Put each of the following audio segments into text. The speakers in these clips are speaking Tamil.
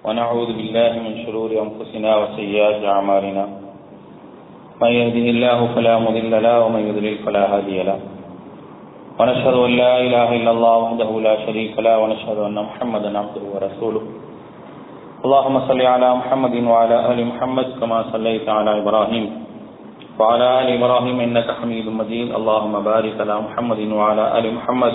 ونعوذ بالله من شرور أنفسنا وسيئات أعمالنا. من يهده الله فلا مضل له ومن يضلل فلا هادي له. ونشهد أن لا إله إلا الله وحده لا شريك له ونشهد أن محمدا عبده ورسوله. اللهم صل على محمد وعلى آل محمد كما صليت على إبراهيم. وعلى آل إبراهيم إنك حميد مجيد. اللهم بارك على محمد وعلى آل محمد.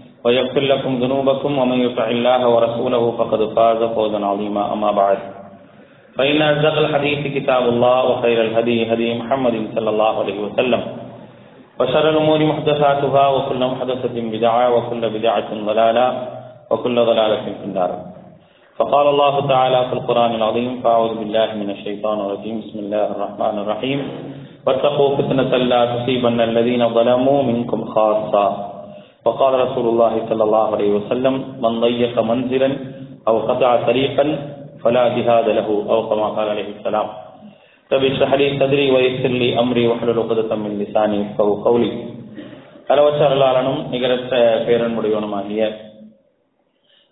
ويغفر لكم ذنوبكم ومن يطع الله ورسوله فقد فاز فوزا عظيما. أما بعد فإن أصدق الحديث كتاب الله وخير الهدي هدي محمد صلى الله عليه وسلم. وشر الأمور محدثاتها وكل محدثة بدعة وكل بدعة ضلالة وكل ضلالة في النار. فقال الله تعالى في القرآن العظيم فأعوذ بالله من الشيطان الرجيم. بسم الله الرحمن الرحيم. واتقوا فتنة لا تصيبن الذين ظلموا منكم خاصة. وقال رسول الله صلى الله عليه وسلم من ضيق منزلا أو قطع طريقا فلا جهاد له أو كما قال عليه السلام رب اشرح لي صدري ويسر لي أمري واحلل عقدة من لساني يفقهوا قولي அளவற்ற அருளாளனும் நிகரற்ற பேரன்புடையவனுமாகிய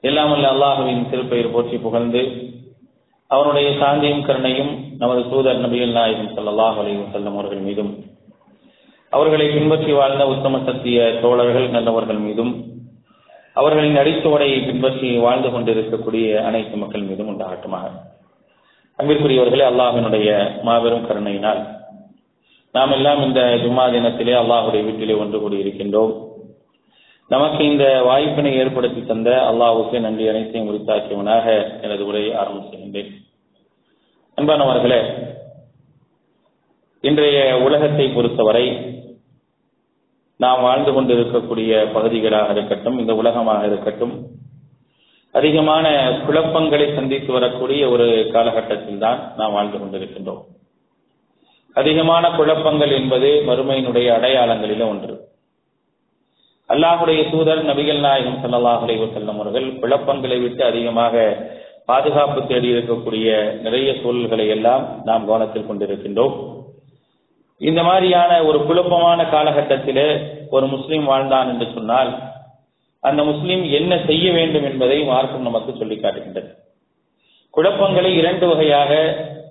எல்லாமல்ல அல்லாஹுவின் திருப்பெயர் போற்றி புகழ்ந்து அவனுடைய சாந்தியும் கருணையும் நமது தூதர் நபிகள் நாயகம் சல்லாஹ் அலைஹி செல்லம் அவர்கள் மீதும் அவர்களை பின்பற்றி வாழ்ந்த உத்தம சத்திய தோழர்கள் நல்லவர்கள் மீதும் அவர்களின் அடித்தோடையை பின்பற்றி வாழ்ந்து கொண்டிருக்கக்கூடிய அனைத்து மக்கள் மீதும் உண்டாகட்டுமாக. அன்பிற்குரியவர்களே அல்லாஹினுடைய மாபெரும் கருணையினால் நாம் எல்லாம் இந்த ஜும்மா தினத்திலே அல்லாஹுடைய வீட்டிலே ஒன்று கூடியிருக்கின்றோம். நமக்கு இந்த வாய்ப்பினை ஏற்படுத்தி தந்த அல்லாஹுக்கு நன்றி அனைத்தையும் உரித்தாக்கியவனாக எனது உரையை ஆரம்பம் செய்கின்றேன். அன்பானவர்களே இன்றைய உலகத்தை பொறுத்தவரை நாம் வாழ்ந்து கொண்டிருக்கக்கூடிய பகுதிகளாக இருக்கட்டும் இந்த உலகமாக இருக்கட்டும் அதிகமான குழப்பங்களை சந்தித்து வரக்கூடிய ஒரு காலகட்டத்தில் தான் நாம் வாழ்ந்து கொண்டிருக்கின்றோம். அதிகமான குழப்பங்கள் என்பது மறுமையினுடைய அடையாளங்களில ஒன்று. அல்லாஹுடைய தூதர் நபிகள் நாயகம் சல்லாஹ் செல்லும் அவர்கள் குழப்பங்களை விட்டு அதிகமாக பாதுகாப்பு தேடி இருக்கக்கூடிய நிறைய சூழல்களை எல்லாம் நாம் கவனத்தில் கொண்டிருக்கின்றோம். இந்த மாதிரியான ஒரு குழப்பமான காலகட்டத்திலே ஒரு முஸ்லீம் வாழ்ந்தான் என்று சொன்னால் அந்த முஸ்லீம் என்ன செய்ய வேண்டும் என்பதை மார்க்கம் நமக்கு சொல்லி காட்டுகின்றது. குழப்பங்களை இரண்டு வகையாக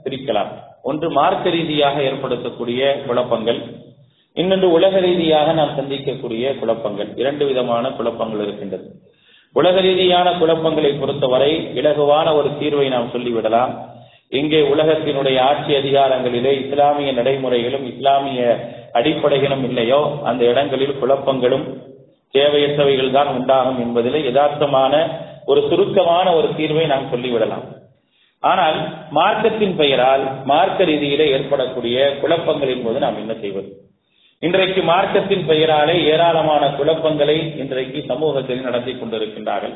பிரிக்கலாம். ஒன்று மார்க்க ரீதியாக ஏற்படுத்தக்கூடிய குழப்பங்கள் இன்னொன்று உலக ரீதியாக நாம் சந்திக்கக்கூடிய குழப்பங்கள். இரண்டு விதமான குழப்பங்கள் இருக்கின்றது. உலக ரீதியான குழப்பங்களை பொறுத்தவரை இலகுவான ஒரு தீர்வை நாம் சொல்லிவிடலாம். இங்கே உலகத்தினுடைய ஆட்சி அதிகாரங்களிலே இஸ்லாமிய நடைமுறைகளும் இஸ்லாமிய அடிப்படைகளும் இல்லையோ அந்த இடங்களில் குழப்பங்களும் தேவையற்றவைகள் தான் உண்டாகும் என்பதில் யதார்த்தமான ஒரு சுருக்கமான ஒரு தீர்வை நாம் சொல்லிவிடலாம். ஆனால் மார்க்கத்தின் பெயரால் மார்க்க ரீதியிலே ஏற்படக்கூடிய குழப்பங்களின் போது நாம் என்ன செய்வது? இன்றைக்கு மார்க்கத்தின் பெயராலே ஏராளமான குழப்பங்களை இன்றைக்கு சமூகத்தில் நடத்தி கொண்டிருக்கின்றார்கள்.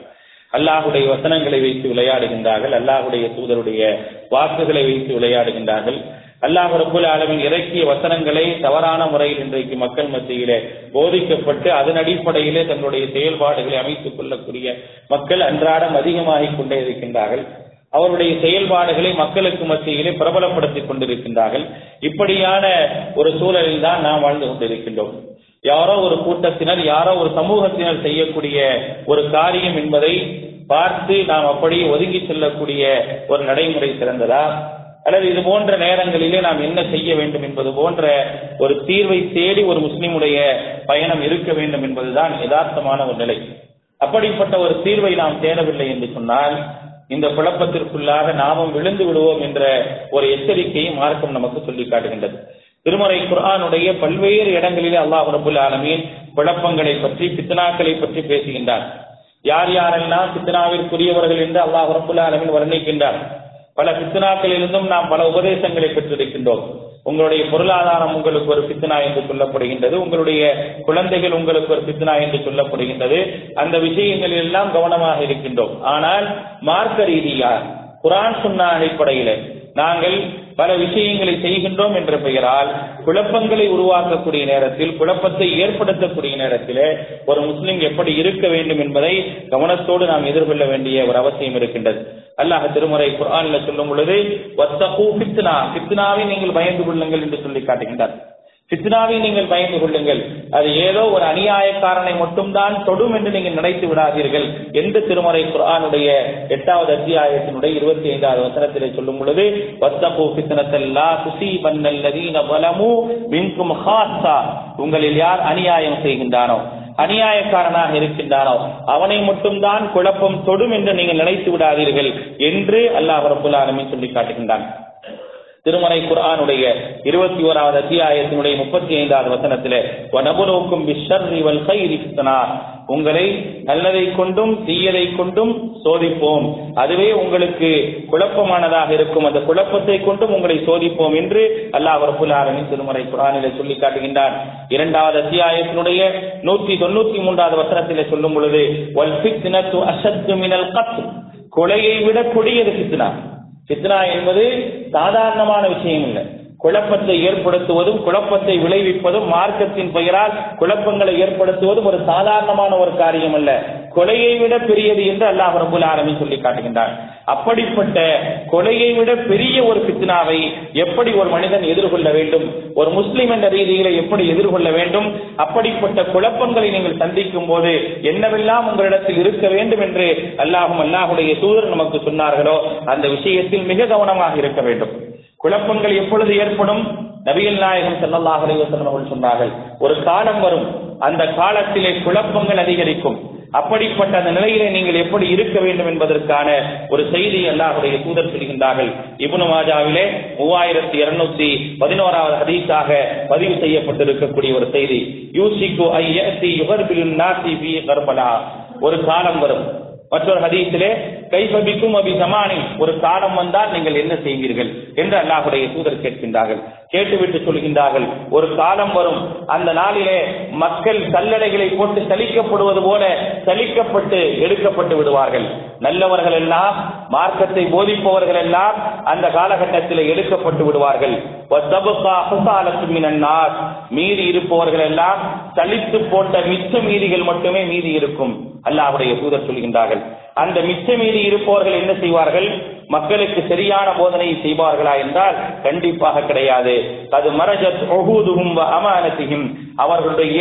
அல்லாஹுடைய வசனங்களை வைத்து விளையாடுகின்றார்கள். அல்லாஹுடைய தூதருடைய வாக்குகளை வைத்து விளையாடுகின்றார்கள். அல்லாஹ் ரபுல் ஆலமின் இறக்கிய வசனங்களை தவறான முறையில் இன்றைக்கு மக்கள் மத்தியிலே போதிக்கப்பட்டு அதன் அடிப்படையிலே தங்களுடைய செயல்பாடுகளை அமைத்துக் கொள்ளக்கூடிய மக்கள் அன்றாடம் அதிகமாகிக் கொண்டே இருக்கின்றார்கள். அவருடைய செயல்பாடுகளை மக்களுக்கு மத்தியிலே பிரபலப்படுத்திக் கொண்டிருக்கின்றார்கள். இப்படியான ஒரு சூழலில் தான் நாம் வாழ்ந்து கொண்டிருக்கின்றோம். யாரோ ஒரு கூட்டத்தினர் யாரோ ஒரு சமூகத்தினர் செய்யக்கூடிய ஒரு காரியம் என்பதை பார்த்து நாம் அப்படியே ஒதுங்கி செல்லக்கூடிய ஒரு நடைமுறை சிறந்ததா? அல்லது இது போன்ற நேரங்களிலே நாம் என்ன செய்ய வேண்டும் என்பது போன்ற ஒரு தீர்வை தேடி ஒரு முஸ்லிமுடைய பயணம் இருக்க வேண்டும் என்பதுதான் யதார்த்தமான ஒரு நிலை. அப்படிப்பட்ட ஒரு தீர்வை நாம் தேடவில்லை என்று சொன்னால் இந்த குழப்பத்திற்குள்ளாக நாமும் விழுந்து விடுவோம் என்ற ஒரு எச்சரிக்கையை மார்க்கம் நமக்கு சொல்லி காட்டுகின்றது. திருமறை குரானுடைய பல்வேறு இடங்களிலே அல்லாஹ் ரபுல் ஆலமீன் குழப்பங்களை பற்றி பித்னாக்களை பற்றி பேசுகின்றார். யார் யாரெல்லாம் பித்னாவிற்குரியவர்கள் என்று அல்லாஹ் ரபுல் ஆலமீன் வர்ணிக்கின்றார் பல பித்னாக்களிலிருந்தும் நாம் பல உபதேசங்களை பெற்றிருக்கின்றோம். உங்களுடைய பொருளாதாரம் உங்களுக்கு ஒரு பித்னா என்று சொல்லப்படுகின்றது உங்களுடைய குழந்தைகள் உங்களுக்கு ஒரு பித்னா என்று சொல்லப்படுகின்றது. அந்த விஷயங்களில் எல்லாம் கவனமாக இருக்கின்றோம். ஆனால் மார்க்க ரீதியாக குரான் சுன்னா அடிப்படையில் நாங்கள் பல விஷயங்களை செய்கின்றோம் என்ற பெயரால் குழப்பங்களை உருவாக்கக்கூடிய நேரத்தில் குழப்பத்தை ஏற்படுத்தக்கூடிய நேரத்தில் ஒரு முஸ்லிம் எப்படி இருக்க வேண்டும் என்பதை கவனத்தோடு நாம் எதிர்கொள்ள வேண்டிய ஒரு அவசியம் இருக்கின்றது. அல்லாஹ் திருமுறை குர்ஆன்ல சொல்லும் பொழுது வத்தகு ஃபித்னா. நீங்கள் பயந்து கொள்ளுங்கள் என்று சொல்லி காட்டுகின்றார். சித்னாவை நீங்கள் பயந்து கொள்ளுங்கள். அது ஏதோ ஒரு அநியாயக்காரனை மட்டும்தான் தொடும் என்று நீங்கள் நினைத்து விடாதீர்கள் எந்த திருமறை குரானுடைய எட்டாவது அத்தியாயத்தினுடைய இருபத்தி ஐந்தாவது வசனத்திலே சொல்லும் பொழுது வத்தகு ஃபித்னத்தல்லா துசீபன்னல்லதீன வலமு மின்கும் ஹாசா உங்களில் யார் அநியாயம் செய்கின்றானோ அநியாயக்காரனாக இருக்கின்றானோ அவனை மட்டும்தான் குழப்பம் தொடும் என்று நீங்கள் நினைத்து விடாதீர்கள் என்று அல்லாஹ் ரபுல் சொல்லி காட்டுகின்றான். திருமலை குரானுடைய இருபத்தி ஓராவது அத்தியாயத்தினுடைய முப்பத்தி ஐந்தாவது வசனத்திலே வனபுரோக்கும் பிஷர்ரி வல் உங்களை நல்லதை கொண்டும் தீயதை கொண்டும் சோதிப்போம். அதுவே உங்களுக்கு குழப்பமானதாக இருக்கும். அந்த குழப்பத்தை கொண்டும் உங்களை சோதிப்போம் என்று அல்லாஹ் ரபுல் திருமறை குரானிலே சொல்லி காட்டுகின்றான். இரண்டாவது அத்தியாயத்தினுடைய நூத்தி தொண்ணூத்தி மூன்றாவது வசனத்திலே சொல்லும் பொழுது வல் தினத்து அஷத்து மினல் கத் கொலையை விட கொடியது ஃபித்னா. ஃபித்னா என்பது சாதாரணமான விஷயம் இல்லை. குழப்பத்தை ஏற்படுத்துவதும் குழப்பத்தை விளைவிப்பதும் மார்க்கத்தின் பெயரால் குழப்பங்களை ஏற்படுத்துவதும் ஒரு சாதாரணமான ஒரு காரியம் அல்ல. கொலையை விட பெரியது என்று அல்லாஹ் ரபுல் ஆலமீன் சொல்லி காட்டுகின்றார் அப்படிப்பட்ட கொலையை விட பெரிய ஒரு பித்னாவை எப்படி ஒரு மனிதன் எதிர்கொள்ள வேண்டும்? ஒரு முஸ்லிம் என்ற ரீதியில எப்படி எதிர்கொள்ள வேண்டும்? அப்படிப்பட்ட குழப்பங்களை நீங்கள் சந்திக்கும் போது என்னவெல்லாம் உங்களிடத்தில் இருக்க வேண்டும் என்று அல்லாஹும் அல்லாஹுடைய தூதர் நமக்கு சொன்னார்களோ அந்த விஷயத்தில் மிக கவனமாக இருக்க வேண்டும். குழப்பங்கள் எப்பொழுது ஏற்படும்? நபிகள் நாயகம் ஸல்லல்லாஹு அவர்கள் சொன்னார்கள் ஒரு காலம் வரும். அந்த காலத்திலே குழப்பங்கள் அதிகரிக்கும். அப்படிப்பட்ட அந்த நிலையிலே நீங்கள் எப்படி இருக்க வேண்டும் என்பதற்கான ஒரு செய்தி அல்லாஹுடைய தூதர் சொல்கின்றார்கள். இபுனு மாஜாவிலே மூவாயிரத்தி இருநூத்தி பதினோராவது ஹதீஸாக பதிவு செய்யப்பட்டிருக்கக்கூடிய ஒரு செய்தி. யூசிக்கு ஐ யஅதி யுகர்பிலுன் நாசி பி கர்பலா. ஒரு காலம் வரும். மற்றொரு ஹதீஸிலே கைபபிக்கும் அபி சமானி. ஒரு காலம் வந்தால் நீங்கள் என்ன செய்வீர்கள் என்று அல்லாஹுடைய தூதர் கேட்கின்றார்கள். கேட்டுவிட்டு சொல்கின்றார்கள் ஒரு காலம் வரும் அந்த நாளிலே மக்கள் கல்லடைகளை போட்டு சலிக்கப்படுவது போல சலிக்கப்பட்டு எடுக்கப்பட்டு விடுவார்கள். நல்லவர்கள் எல்லாம் மார்க்கத்தை போதிப்பவர்கள் எல்லாம் அந்த காலகட்டத்தில் எடுக்கப்பட்டு விடுவார்கள். மீதி இருப்பவர்கள் எல்லாம் சலித்து போட்ட மிச்ச மீதிகள் மட்டுமே மீதி இருக்கும். அல்லாஹுடைய தூதர் சொல்கின்றார்கள். அந்த மிச்சமீறி இருப்பவர்கள் என்ன செய்வார்கள்? மக்களுக்கு சரியான போதனையை செய்வார்களா என்றால் கண்டிப்பாக கிடையாது. அது மரஜத் ஒஹூதுகும் அமானத்தையும் அவர்களுடைய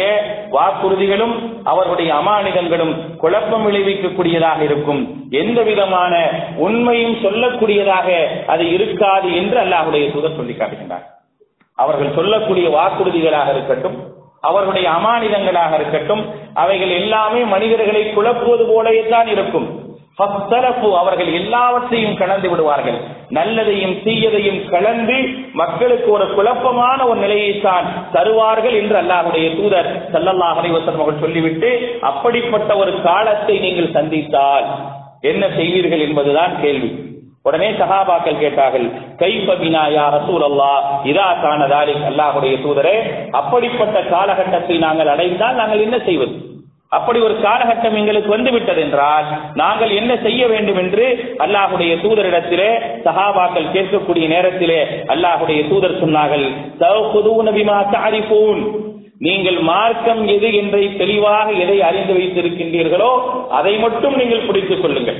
வாக்குறுதிகளும் அவர்களுடைய அமானிதங்களும் குழப்பம் விளைவிக்கக்கூடியதாக இருக்கும். எந்த விதமான உண்மையும் சொல்லக்கூடியதாக அது இருக்காது என்று அல்லாஹுடைய தூதர் சொல்லி காட்டுகின்றார் அவர்கள் சொல்லக்கூடிய வாக்குறுதிகளாக இருக்கட்டும் அவர்களுடைய அமானிதங்களாக இருக்கட்டும் அவைகள் எல்லாமே மனிதர்களை குழப்புவது போலவே தான் இருக்கும். அவர்கள் எல்லாவற்றையும் கலந்து விடுவார்கள். நல்லதையும் தீயதையும் கலந்து மக்களுக்கு ஒரு குழப்பமான ஒரு நிலையை தான் தருவார்கள் என்று அல்லாஹுடைய தூதர் சல்லல்லாஹ் அலைவசம் அவர்கள் சொல்லிவிட்டு அப்படிப்பட்ட ஒரு காலத்தை நீங்கள் சந்தித்தால் என்ன செய்வீர்கள் என்பதுதான் கேள்வி. உடனே சஹாபாக்கள் கேட்டார்கள் கைபபினா யா ரசூல் அல்லா இதா காணதாலி அல்லாஹுடைய தூதரே அப்படிப்பட்ட காலகட்டத்தை நாங்கள் அடைந்தால் நாங்கள் என்ன செய்வது? அப்படி ஒரு காலகட்டம் எங்களுக்கு வந்துவிட்டது என்றால் நாங்கள் என்ன செய்ய வேண்டும் என்று? அல்லாஹுடைய தூதரிடத்திலே சஹாபாக்கள் கேட்கக்கூடிய நேரத்திலே அல்லாஹுடைய தூதர் சொன்னார்கள் நீங்கள் மார்க்கம் எது என்றை தெளிவாக எதை அறிந்து வைத்திருக்கின்றீர்களோ அதை மட்டும் நீங்கள் பிடித்துக் கொள்ளுங்கள்.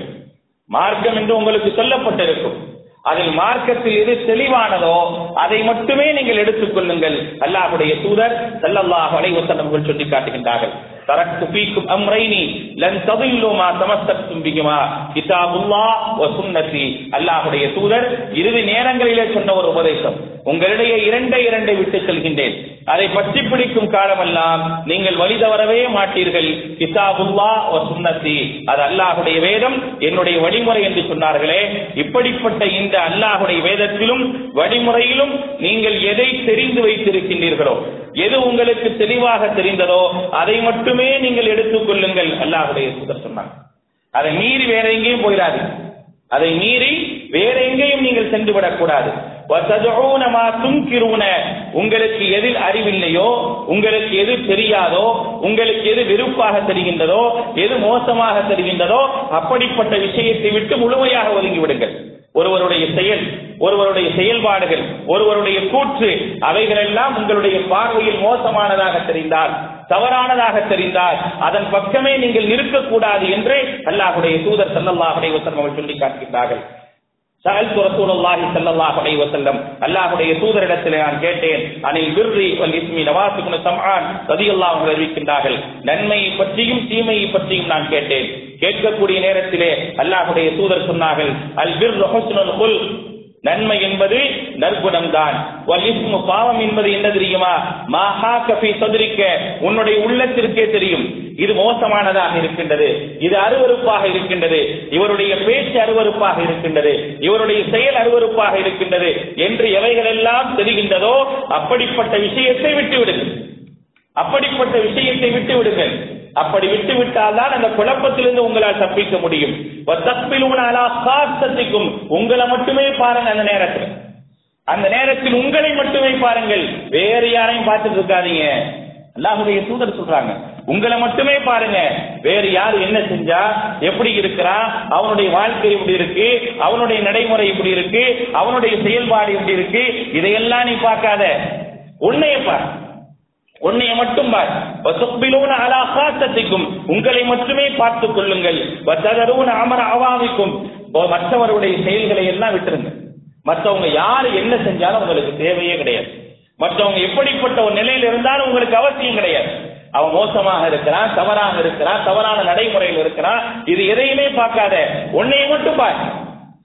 மார்க்கம் என்று உங்களுக்கு சொல்லப்பட்டிருக்கும். அதில் மார்க்கத்தில் எது தெளிவானதோ அதை மட்டுமே நீங்கள் எடுத்துக் கொள்ளுங்கள். அல்லாஹுடைய தூதர் சல்லல்லாஹு அலைஹி வஸல்லம் சொல்லி காட்டுகின்றார்கள். தரக்கு ஃபீக்கும் அம்ரைனி லன் ததில்லு மா தமஸ்ஸக்தும் பிஹிமா. கிதாபுல்லாஹ் வ சுன்னதி அல்லாஹ்வுடைய தூதர் இறுதி நேரங்களிலே சொன்ன ஒரு உபதேசம். உங்களிடையே இரண்டை இரண்டை விட்டு செல்கின்றேன். அதை பற்றி பிடிக்கும் காலமெல்லாம் நீங்கள் வழி தவறவே மாட்டீர்கள். கிதாபுல்லா ஒரு சுன்னதி அது அல்லாஹுடைய வேதம் என்னுடைய வழிமுறை என்று சொன்னார்களே. இப்படிப்பட்ட இந்த அல்லாஹுடைய வேதத்திலும் வழிமுறையிலும் நீங்கள் எதை தெரிந்து வைத்திருக்கின்றீர்களோ எது உங்களுக்கு தெளிவாக தெரிந்ததோ அதை மட்டுமே நீங்கள் எடுத்துக் கொள்ளுங்கள் அல்லாஹுடைய சுதர் சொன்னாங்க அதை மீறி வேற எங்கேயும் போயிடாது அதை மீறி வேற எங்கேயும் நீங்கள் சென்று விடக்கூடாது. உங்களுக்கு எதில் அறிவில்லையோ உங்களுக்கு எது தெரியாதோ உங்களுக்கு எது வெறுப்பாக தெரிகின்றதோ எது மோசமாக தெரிகின்றதோ அப்படிப்பட்ட விஷயத்தை விட்டு முழுமையாக ஒதுங்கிவிடுங்கள். ஒருவருடைய செயல் ஒருவருடைய செயல்பாடுகள் ஒருவருடைய கூற்று அவைகளெல்லாம் உங்களுடைய பார்வையில் மோசமானதாக தெரிந்தால் தவறானதாக தெரிந்தால் அதன் பக்கமே நீங்கள் நிற்கக்கூடாது என்று அல்லாஹுடைய தூதர் ஸல்லல்லாஹு சொல்லி காட்டுகின்றார்கள். சஅல்து ரசூலுல்லாஹி ஸல்லல்லாஹு அலைஹி வஸல்லம். அல்லாஹ்வுடைய தூதரிடத்தில் நான் கேட்டேன் அனில் பிர்ரி வல் இஸ்மி நவாஸ் இப்னு சம்ஆன் ரலியல்லாஹு அன்ஹு அறிவிக்கின்றார்கள். நன்மையை பற்றியும் தீமையை பற்றியும் நான் கேட்டேன். கேட்கக்கூடிய நேரத்திலே அல்லாஹ்வுடைய தூதர் சொன்னார்கள் அல் பிர்ரு ஹுஸ்னுல் குல். நன்மை என்பது நற்குணம் தான் பாவம் என்பது என்ன தெரியுமா? மாஹா கபி சதுரிக்க. உன்னுடைய உள்ளத்திற்கே தெரியும். இது மோசமானதாக இருக்கின்றது. இது அருவருப்பாக இருக்கின்றது. இவருடைய பேச்சு அருவருப்பாக இருக்கின்றது. இவருடைய செயல் அருவருப்பாக இருக்கின்றது. என்று எவைகளெல்லாம் தெரிகின்றதோ அப்படிப்பட்ட விஷயத்தை விட்டு விடுங்கள் அப்படிப்பட்ட விஷயத்தை விட்டு விடுங்கள் அப்படி விட்டு விட்டால்தான் அந்த குழப்பத்திலிருந்து உங்களால் தப்பிக்க முடியும். காசத்திக்கும் உங்களை மட்டுமே பாருங்க அந்த நேரத்தில். அந்த நேரத்தில் உங்களை மட்டுமே பாருங்கள். வேறு யாரையும் பார்த்துட்டு இருக்காதீங்க. அல்லாஹுடைய தூதர் சொல்றாங்க. உங்களை மட்டுமே பாருங்க. வேறு யார் என்ன செஞ்சா எப்படி இருக்கிறான் அவனுடைய வாழ்க்கை எப்படி இருக்கு அவனுடைய நடைமுறை எப்படி இருக்கு அவனுடைய செயல்பாடு எப்படி இருக்கு இதையெல்லாம் நீ பார்க்காத. உன்னைய பார். உன்னைய மட்டும் பார். வசுப்பிலூன அலா உங்களை மட்டுமே பார்த்துக் கொள்ளுங்கள். வத்ததரூன அமர அவாமிக்கும். மற்றவருடைய செயல்களை எல்லாம் விட்டுருங்க. மற்றவங்க யாரு என்ன செஞ்சாலும் உங்களுக்கு தேவையே கிடையாது. மற்றவங்க எப்படிப்பட்ட ஒரு நிலையில் இருந்தாலும் உங்களுக்கு அவசியம் கிடையாது. அவன் மோசமாக இருக்கிறான் தவறாக இருக்கிறான் தவறான நடைமுறையில் இருக்கிறான். இது எதையுமே பார்க்காத. உன்னை மட்டும் பார்.